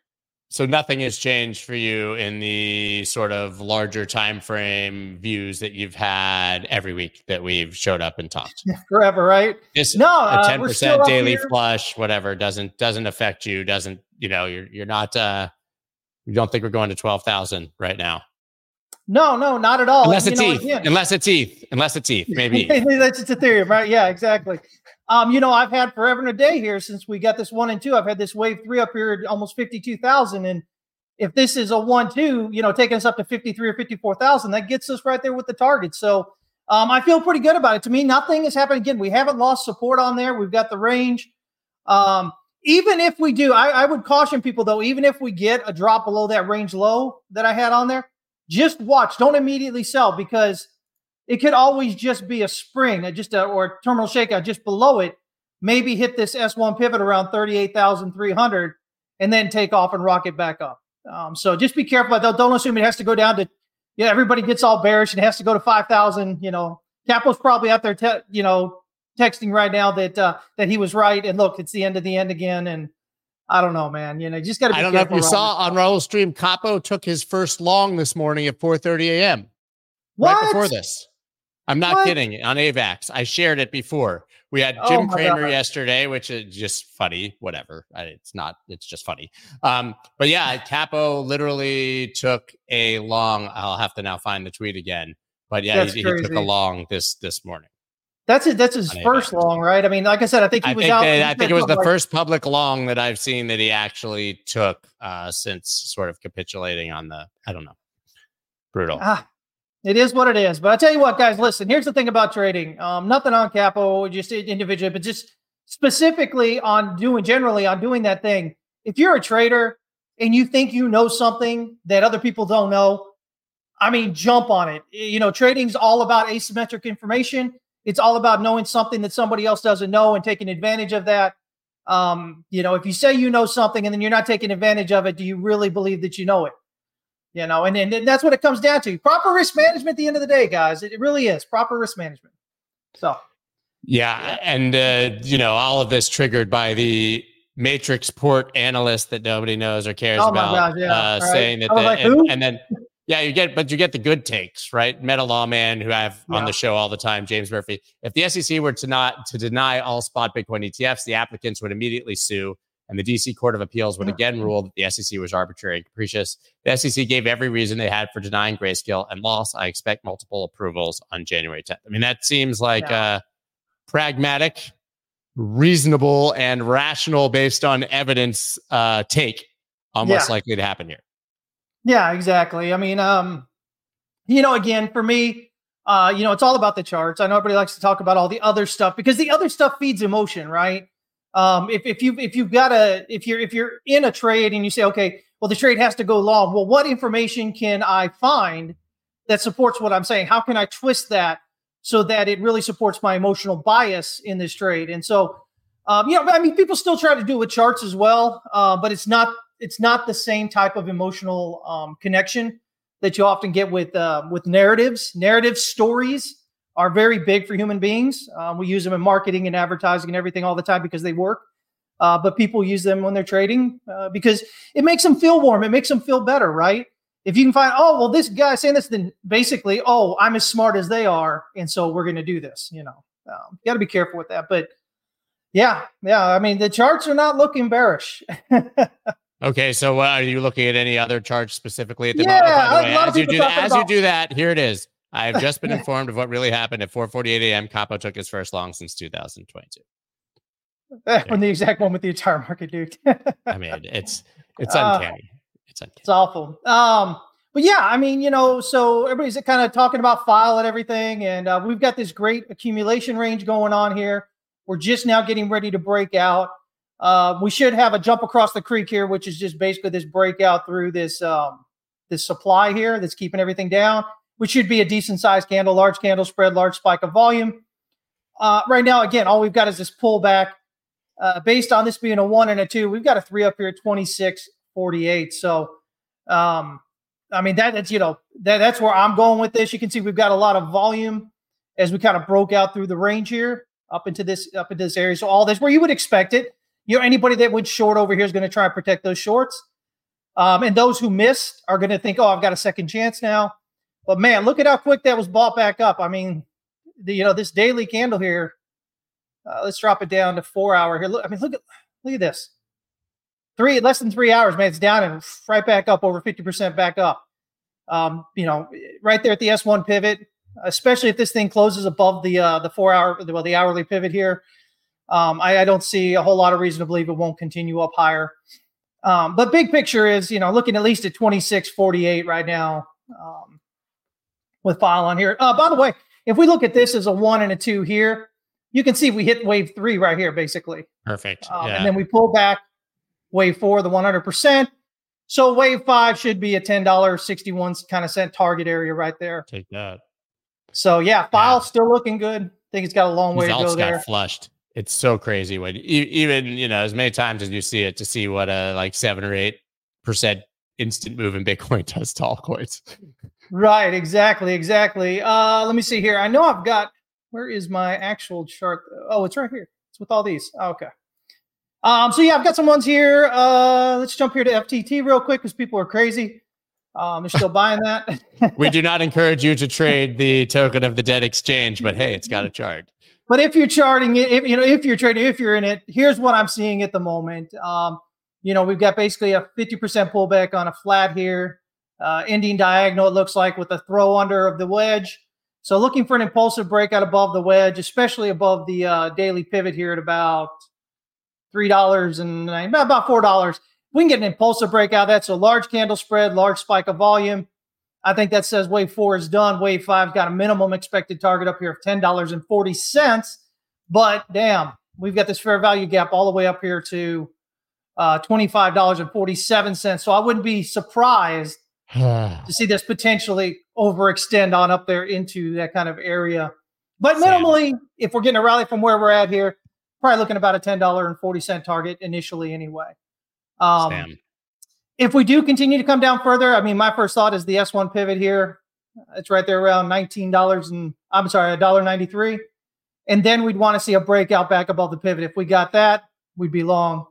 So nothing has changed for you in the sort of larger time frame views that you've had every week that we've showed up and talked. Forever, right? Just No, a uh, ten still percent daily flush, whatever doesn't doesn't affect you. Doesn't you know? You're you're not. uh You don't think we're going to twelve thousand right now, No, no, not at all. unless it's know, ETH. again- Unless it's ETH. Unless it's ETH. Maybe. That's it's Ethereum, right? Yeah, exactly. Um, you know, I've had forever and a day here since we got this one and two. I've had this wave three up here at almost fifty-two thousand, and if this is a one-two, you know, taking us up to fifty-three or fifty-four thousand, that gets us right there with the target. So, um, I feel pretty good about it. To me, nothing has happened. Again, we haven't lost support on there. We've got the range. Um, even if we do, I, I would caution people though. Even if we get a drop below that range low that I had on there, just watch. Don't immediately sell because it could always just be a spring, just a, or a terminal shakeout just below it. Maybe hit this S1 pivot around 38,300 and then take off and rocket back up. Um, so just be careful. Don't, don't assume it has to go down to, yeah, everybody gets all bearish and has to go to 5,000. You know, Capital's probably out there, te- you know, texting right now that uh, that he was right. And look, it's the end of the end again. And I don't know, man. You know, you just got to I don't know if you saw on. Raoul's stream, Capo took his first long this morning at 4:30 a.m. What? right before this. I'm not What? kidding. On AVAX, I shared it before. We had Oh Jim my Cramer God. yesterday, which is just funny. Whatever. It's not. It's just funny. Um, but yeah, Capo literally took a long. I'll have to now find the tweet again. But yeah, he, he took a long this this morning. That's it. That's his first long, right? I mean, like I said, I think he I was out. that, I think it was the like- first public long that I've seen that he actually took uh, since sort of capitulating on the. I don't know. Brutal. Ah, it is what it is. But I tell you what, guys, listen. Here's the thing about trading. Um, nothing on Capo, just individually, but just specifically on doing generally on doing that thing. If you're a trader and you think you know something that other people don't know, I mean, jump on it. You know, trading's all about asymmetric information. It's all about knowing something that somebody else doesn't know and taking advantage of that. Um, you know, if you say you know something and then you're not taking advantage of it, do you really believe that you know it? You know, and, and that's what it comes down to. Proper risk management at the end of the day, guys. It, it really is proper risk management. So Yeah, and uh, you know, all of this triggered by the Matrixport analyst that nobody knows or cares Oh about, gosh, yeah, uh, right. saying that, the- like, and, and then yeah, you get, but you get the good takes, right? Meta Lawman, who I have on the show all the time, James Murphy. If the SEC were to not to deny all spot Bitcoin ETFs, the applicants would immediately sue, and the DC Court of Appeals would Yeah. again rule that the SEC was arbitrary and capricious. The SEC gave every reason they had for denying grayscale and loss. I expect multiple approvals on January 10th. I mean, that seems like Yeah. uh, pragmatic, reasonable, and rational based on evidence uh, take on what's Yeah. likely to happen here. Yeah, exactly. I mean, um, you know, again, for me, uh, you know, it's all about the charts. I know everybody likes to talk about all the other stuff because the other stuff feeds emotion, right? Um, if if you if you've got a if you're if you're in a trade and you say, okay, well, the trade has to go long. Well, what information can I find that supports what I'm saying? How can I twist that so that it really supports my emotional bias in this trade? And so, um, you know, I mean, people still try to do it with charts as well, uh, but it's not it's not the same type of emotional um, connection that you often get with uh, with narratives, narrative stories are very big for human beings. Um, we use them in marketing and advertising and everything all the time because they work. Uh, but people use them when they're trading uh, because it makes them feel warm. It makes them feel better, right? If you can find, oh, well, this guy saying this, then basically, oh, I'm as smart as they are. And so we're going to do this, you know. Um, got to be careful with that. But yeah, yeah. I mean, the charts are not looking bearish. okay, so uh, are you looking at any other charts specifically at the yeah, moment? Way, as you do, as you do that, here it is. I've just been informed of what really happened at 4:48 a.m. Capo took his first long since 2022. When the exact moment the entire market duped. I mean, it's it's uh, uncanny. Uh, it's uncanny. It's awful. Um, but yeah, I mean, you know, so everybody's kind of talking about FIL and everything, and uh, we've got this great accumulation range going on here. We're just now getting ready to break out. Uh, we should have a jump across the creek here, which is just basically this breakout through this um, this supply here that's keeping everything down, which should be a decent sized candle, large candle spread, large spike of volume. Uh, right now, again, all we've got is this pullback uh, based on this being a one and a two, we've got a three up here, 26, 48. So, um, I mean, that, that's, you know, that, that's where I'm going with this. You can see we've got a lot of volume as we kind of broke out through the range here up into this, up into this area. So all this where you would expect it, you know, anybody that went short over here is going to try and protect those shorts. Um, and those who missed are going to think, oh, I've got a second chance now. But man, look at how quick that was bought back up. I mean, the, you know, this daily candle here, uh, let's drop it down to four hour here. Look, I mean, look at look at this. Three less than three hours, man. It's down and right back up over 50% back up. Um, you know, right there at the S1 pivot, especially if this thing closes above the uh, the four hour well, the hourly pivot here. Um, I, I, don't see a whole lot of reason to believe it won't continue up higher. Um, but big picture is, you know, looking at least at 2648 right now um, with FIL on here. Uh, by the way, if we look at this as a one and a two here, you can see we hit wave three right here, basically. Perfect. Um, yeah. And then we pull back wave four, the 100%. So wave five should be a $10.61 kind of cent target area right there. Take that. So yeah, FIL yeah. still looking good. I think it's got a long way to go there. flushed. It's so crazy when even, you know, as many times as you see it to see what a like seven or eight percent instant move in Bitcoin does to altcoins. Right. Exactly. Exactly. Uh, let me see here. I know I've got where is my actual chart? Oh, it's right here. It's with all these. Oh, okay. Um, so yeah, I've got some ones here. Uh, let's jump here to FTT real quick because people are crazy. Um, they're still buying that. we do not encourage you to trade the token of the dead exchange, but hey, it's got a chart. But if you're charting it, if you know, if you're trading, if you're in it, here's what I'm seeing at the moment. Um, you know, we've got basically a 50% pullback on a flat here, uh, ending diagonal. It looks like with a throw under of the wedge. So looking for an impulsive breakout above the wedge, especially above the uh, daily pivot here at about three dollars and about four dollars. We can get an impulsive breakout. That's a large candle spread, large spike of volume. I think that says wave four is done. Wave five got a minimum expected target up here of ten dollars and forty cents. But damn, we've got this fair value gap all the way up here to uh, twenty five dollars and forty seven cents. So I wouldn't be surprised to see this potentially overextend on up there into that kind of area. But minimally, Sam. if we're getting a rally from where we're at here, probably looking about a ten dollar and forty cent target initially, anyway. Um, if we do continue to come down further, I mean, my first thought is the S1 pivot here. It's right there around nineteen dollars and I'm sorry, a dollar ninety three, and then we'd want to see a breakout back above the pivot. If we got that, we'd be long, a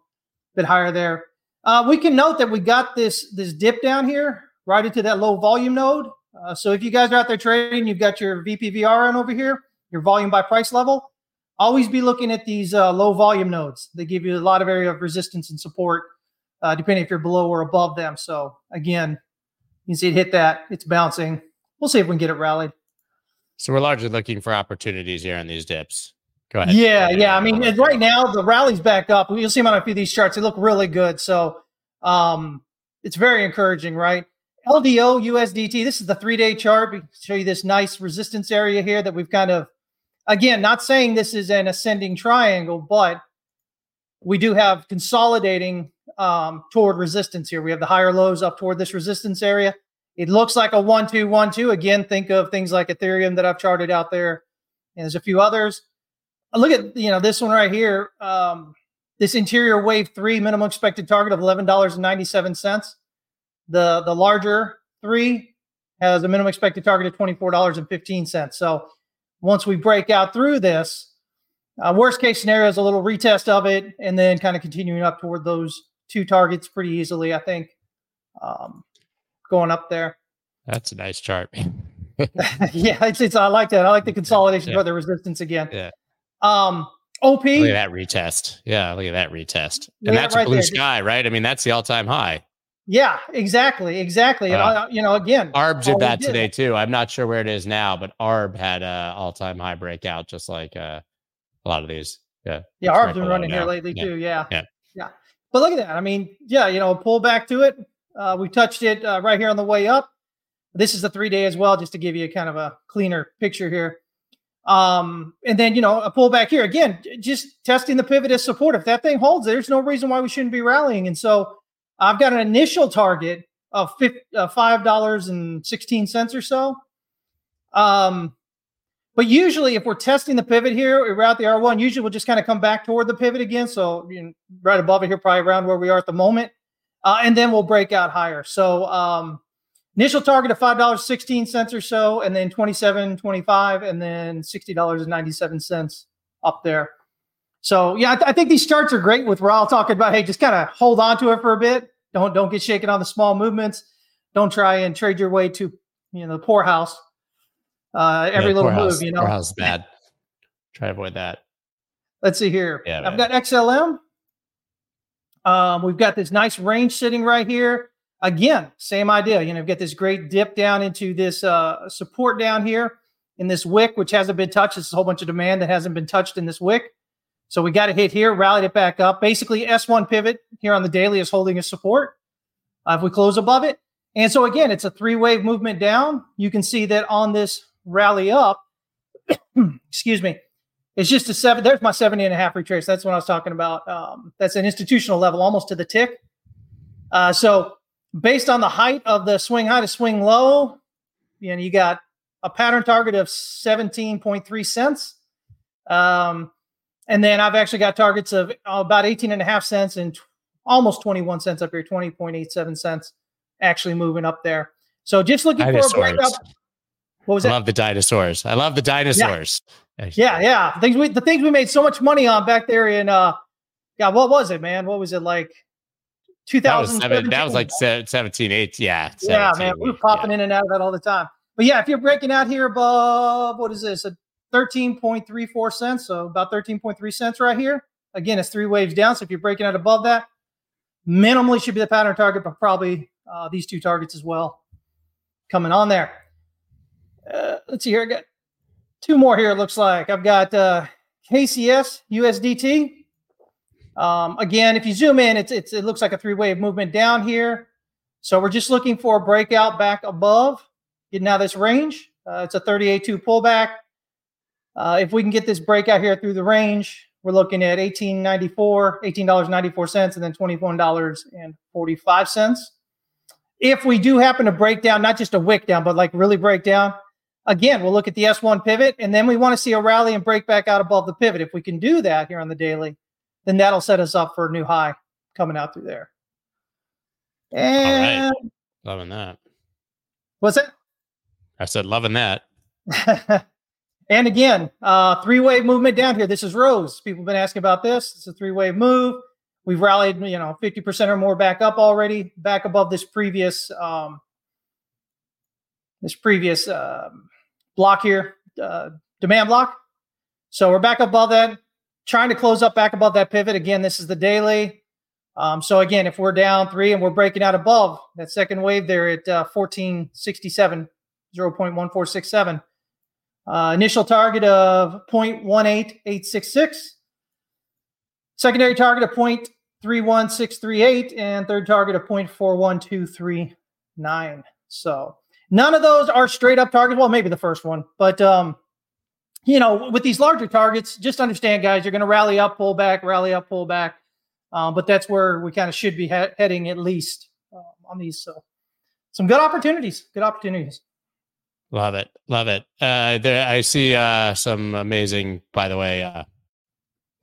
bit higher there. Uh, we can note that we got this this dip down here right into that low volume node. Uh, so if you guys are out there trading, you've got your VPVR on over here, your volume by price level. Always be looking at these uh, low volume nodes. They give you a lot of area of resistance and support, uh, depending if you're below or above them. So again, you see it hit that. It's bouncing. We'll see if we can get it rallied. So we're largely looking for opportunities here on these dips. Go ahead. Yeah, yeah. I mean, right now the rally's back up. You'll see them on a few of these charts. They look really good. So um, it's very encouraging, right? LDO USDT. This is the three day chart. We show you this nice resistance area here that we've kind of, again, not saying this is an ascending triangle, but we do have consolidating um, toward resistance here. We have the higher lows up toward this resistance area. It looks like a one, two, one, two. Again, think of things like Ethereum that I've charted out there. And there's a few others. Look at, you know, this one right here. Um, this interior wave three minimum expected target of $11.97. The the larger three has a minimum expected target of twenty four dollars and fifteen cents. So once we break out through this. Uh, worst case scenario is a little retest of it, and then kind of continuing up toward those two targets pretty easily. I think um, going up there. That's a nice chart. yeah, it's, it's I like that. I like the consolidation yeah. the resistance again. Yeah. Um, OP. Look at that retest. Yeah, look at that retest. And yeah, that's right blue there. sky, right? I mean, that's the all-time high. Yeah, exactly, exactly. And uh, I, you know, again, ARB did that did. today too. I'm not sure where it is now, but ARB had a all-time high breakout, just like uh, a lot of these. Yeah, yeah, ARB's been running now. here lately yeah. too. Yeah, yeah, yeah. But look at that. I mean, yeah, you know, pull back to it. Uh, we touched it uh, right here on the way up. This is the three day as well, just to give you kind of a cleaner picture here. Um, and then, you know, a pullback here again, just testing the pivot as support. If that thing holds, there's no reason why we shouldn't be rallying. And so I've got an initial target of uh, $5.16 or so. Um, but usually, if we're testing the pivot here, we're at the R1, usually we'll just kind of come back toward the pivot again. So, you know, right above it here, probably around where we are at the moment. Uh, and then we'll break out higher. So, um, Initial target of five dollars sixteen cents or so, and then twenty seven twenty five, and then sixty dollars and ninety seven cents up there. So yeah, I, th- I, think these charts are great. With Raoul talking about, hey, just kind of hold on to it for a bit. Don't don't get shaken on the small movements. Don't try and trade your way to you know the poorhouse. Uh, every yeah, little move, you know, poorhouse bad. Try to avoid that. Let's see here. Yeah, I've got XLM. Um, we've got this nice range sitting right here again, same idea. You know, get this great dip down into this uh, support down here in this wick, which hasn't been touched. It's a whole bunch of demand that hasn't been touched in this wick. So we got to hit here, rallied it back up. Basically, S1 pivot here on the daily is holding a support. Uh, if we close above it. And so again, it's a three wave movement down. You can see that on this rally up, excuse me, it's just a seven. There's my 70 and a half retrace. That's what I was talking about. Um, that's an institutional level, almost to the tick. Uh, so based on the height of the swing high to swing low, you know, you got a pattern target of 17.3 cents. Um, and then I've actually got targets of about 18 and a half cents and t- almost 21 cents up here, 20.87 cents actually moving up there. So just looking dinosaurs. for a breakup. What was I love the dinosaurs. I love the dinosaurs. Yeah, yeah. yeah. Things we, the things we made so much money on back there in, uh, yeah, what was it, man? What was it like? 2000. That was, that was like 17, 8. Yeah. 17, yeah, man. We were popping yeah. in and out of that all the time. But yeah, if you're breaking out here above, what is this? A 13.34 cents. So about 13.3 cents right here. Again, it's three waves down. So if you're breaking out above that, minimally should be the pattern target, but probably uh, these two targets as well coming on there. Uh, let's see here. I got two more here. It looks like I've got uh, KCS USDT. Um, again, if you zoom in, it's, it's, it looks like a three wave movement down here. So we're just looking for a breakout back above, getting out of this range. Uh, it's a 38.2 pullback. Uh, if we can get this breakout here through the range, we're looking at $18.94, $18.94, and then $21.45. If we do happen to break down, not just a wick down, but like really break down, again, we'll look at the S1 pivot, and then we want to see a rally and break back out above the pivot. If we can do that here on the daily, then that'll set us up for a new high coming out through there. And loving that. What's it? I said loving that. and again, uh, three wave movement down here. This is Rose. People have been asking about this. It's a three wave move. We've rallied, you know, 50% or more back up already, back above this previous um, this previous um, block here, uh, demand block. So we're back above that trying to close up back above that pivot. Again, this is the daily. Um, so again, if we're down three and we're breaking out above that second wave there at uh, 1467, 0.1467. Uh, initial target of 0.18866. Secondary target of 0.31638 and third target of 0.41239. So none of those are straight up targets. Well, maybe the first one, but um, you know, with these larger targets, just understand, guys, you're going to rally up, pull back, rally up, pull back. Um, but that's where we kind of should be he- heading at least uh, on these. So, some good opportunities. Good opportunities. Love it, love it. Uh, there, I see uh, some amazing, by the way, uh,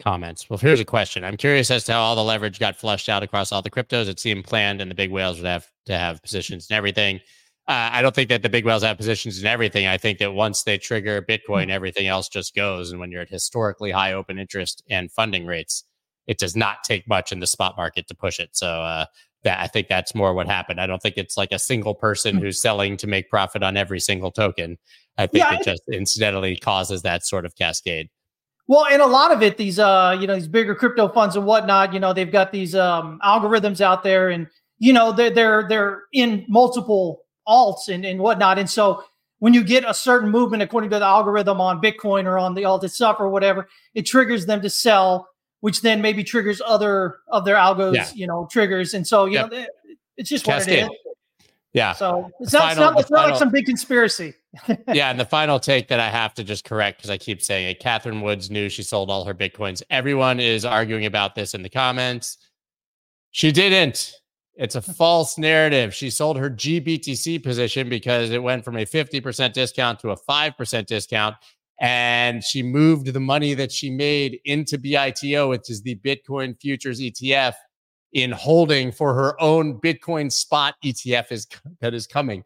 comments. Well, here's a question. I'm curious as to how all the leverage got flushed out across all the cryptos. It seemed planned, and the big whales would have to have positions and everything. Uh, I don't think that the big whales have positions in everything. I think that once they trigger Bitcoin, everything else just goes. And when you're at historically high open interest and funding rates, it does not take much in the spot market to push it. So uh, that I think that's more what happened. I don't think it's like a single person who's selling to make profit on every single token. I think yeah, it just incidentally causes that sort of cascade. Well, and a lot of it, these uh, you know, these bigger crypto funds and whatnot, you know, they've got these um algorithms out there, and you know, they're they're they're in multiple alts and, and whatnot. And so when you get a certain movement according to the algorithm on Bitcoin or on the alt itself or whatever, it triggers them to sell, which then maybe triggers other of their algos, yeah. you know, triggers. And so, you yep. know, it's just Cascade. what it is. Yeah. So it's not, final, it's not, it's not like some big conspiracy. yeah. And the final take that I have to just correct because I keep saying it Catherine Woods knew she sold all her Bitcoins. Everyone is arguing about this in the comments. She didn't. It's a false narrative. She sold her GBTC position because it went from a 50% discount to a 5% discount. And she moved the money that she made into BITO, which is the Bitcoin Futures ETF, in holding for her own Bitcoin spot ETF is, that is coming.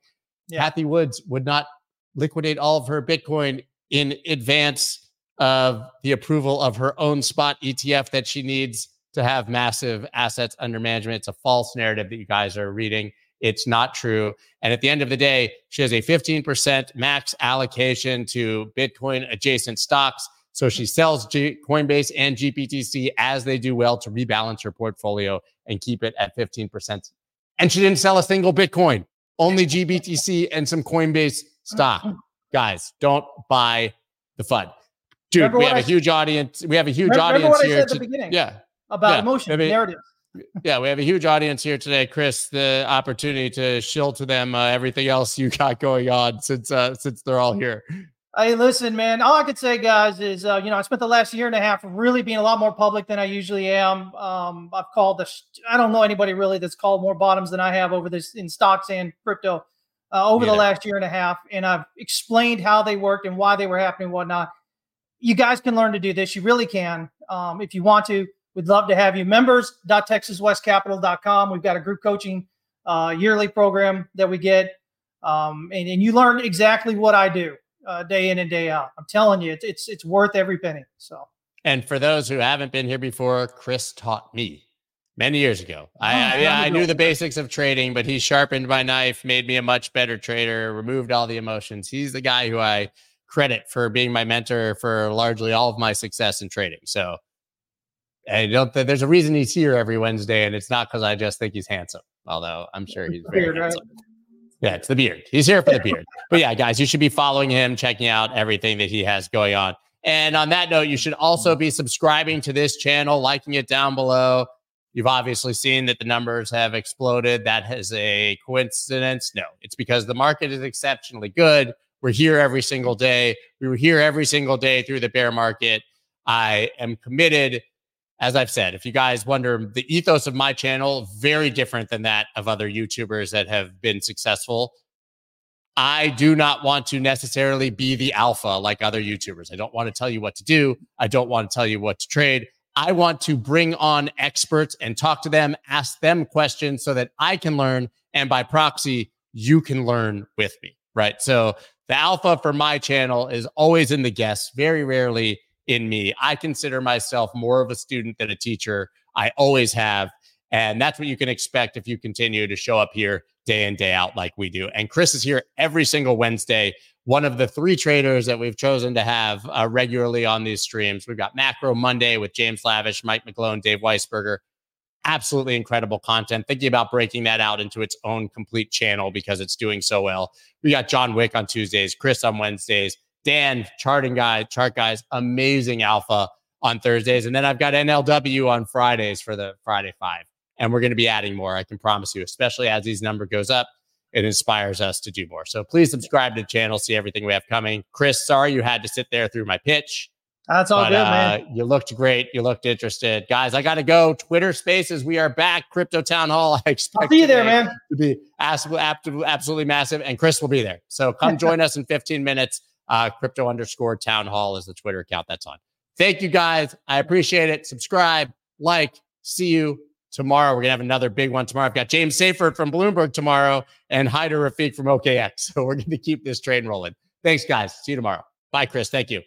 Yeah. Cathie Woods would not liquidate all of her Bitcoin in advance of the approval of her own spot ETF that she needs to have massive assets under management. It's a false narrative that you guys are reading. It's not true. And at the end of the day, she has a 15% max allocation to Bitcoin adjacent stocks. So she sells G- Coinbase and GBTC as they do well to rebalance her portfolio and keep it at 15%. And she didn't sell a single Bitcoin, only GBTC and some Coinbase stock. Guys, don't buy the FUD. Dude, remember we have I, a huge audience. We have a huge audience here. To, yeah about yeah, emotion maybe, narratives. yeah, we have a huge audience here today, Chris. The opportunity to shill to them uh, everything else you got going on since uh, since they're all here. Hey, listen, man. All I could say, guys, is uh, you know I spent the last year and a half really being a lot more public than I usually am. Um, I've called the I don't know anybody really that's called more bottoms than I have over this in stocks and crypto uh, over yeah. the last year and a half, and I've explained how they worked and why they were happening, and whatnot. You guys can learn to do this. You really can um, if you want to. We'd love to have you. Members.texaswestcapital.com. We've got a group coaching uh, yearly program that we get. Um, and, and you learn exactly what I do uh, day in and day out. I'm telling you, it's, it's, it's worth every penny. So, and for those who haven't been here before, Chris taught me many years ago. I, oh, I, I knew the basics of trading, but he sharpened my knife, made me a much better trader, removed all the emotions. He's the guy who I credit for being my mentor for largely all of my success in trading. So I don't. Th- there's a reason he's here every Wednesday, and it's not because I just think he's handsome. Although I'm sure he's very beard, handsome. Right? Yeah, it's the beard. He's here for the beard. but yeah, guys, you should be following him, checking out everything that he has going on. And on that note, you should also be subscribing to this channel, liking it down below. You've obviously seen that the numbers have exploded. That is a coincidence. No, it's because the market is exceptionally good. We're here every single day. We were here every single day through the bear market. I am committed as I've said, if you guys wonder, the ethos of my channel very mm-hmm. different than that of other YouTubers that have been successful. I do not want to necessarily be the alpha like other YouTubers. I don't want to tell you what to do. I don't want to tell you what to trade. I want to bring on experts and talk to them, ask them questions so that I can learn. And by proxy, you can learn with me. Right. So the alpha for my channel is always in the guests, very rarely in me. I consider myself more of a student than a teacher. I always have. And that's what you can expect if you continue to show up here day in, day out like we do. And Chris is here every single Wednesday, one of the three traders that we've chosen to have uh, regularly on these streams. We've got Macro Monday with James Lavish, Mike McGlone, Dave Weisberger. Absolutely incredible content. Thinking about breaking that out into its own complete channel because it's doing so well. We got John Wick on Tuesdays, Chris on Wednesdays, Dan, charting guy, chart guys, amazing alpha on Thursdays. And then I've got NLW on Fridays for the Friday Five. And we're going to be adding more, I can promise you, especially as these number goes up. It inspires us to do more. So please subscribe to the channel, see everything we have coming. Chris, sorry you had to sit there through my pitch. That's all but, good, uh, man. You looked great. You looked interested. Guys, I got to go. Twitter spaces. We are back. Crypto Town Hall. I expect I'll be there, man. To be absolutely, absolutely massive. And Chris will be there. So come join us in 15 minutes. Uh, crypto underscore town hall is the Twitter account that's on. Thank you guys. I appreciate it. Subscribe, like, see you tomorrow. We're gonna have another big one tomorrow. I've got James Seyffart from Bloomberg tomorrow and Haider Rafique from OKX. So we're gonna keep this train rolling. Thanks, guys. See you tomorrow. Bye, Chris. Thank you.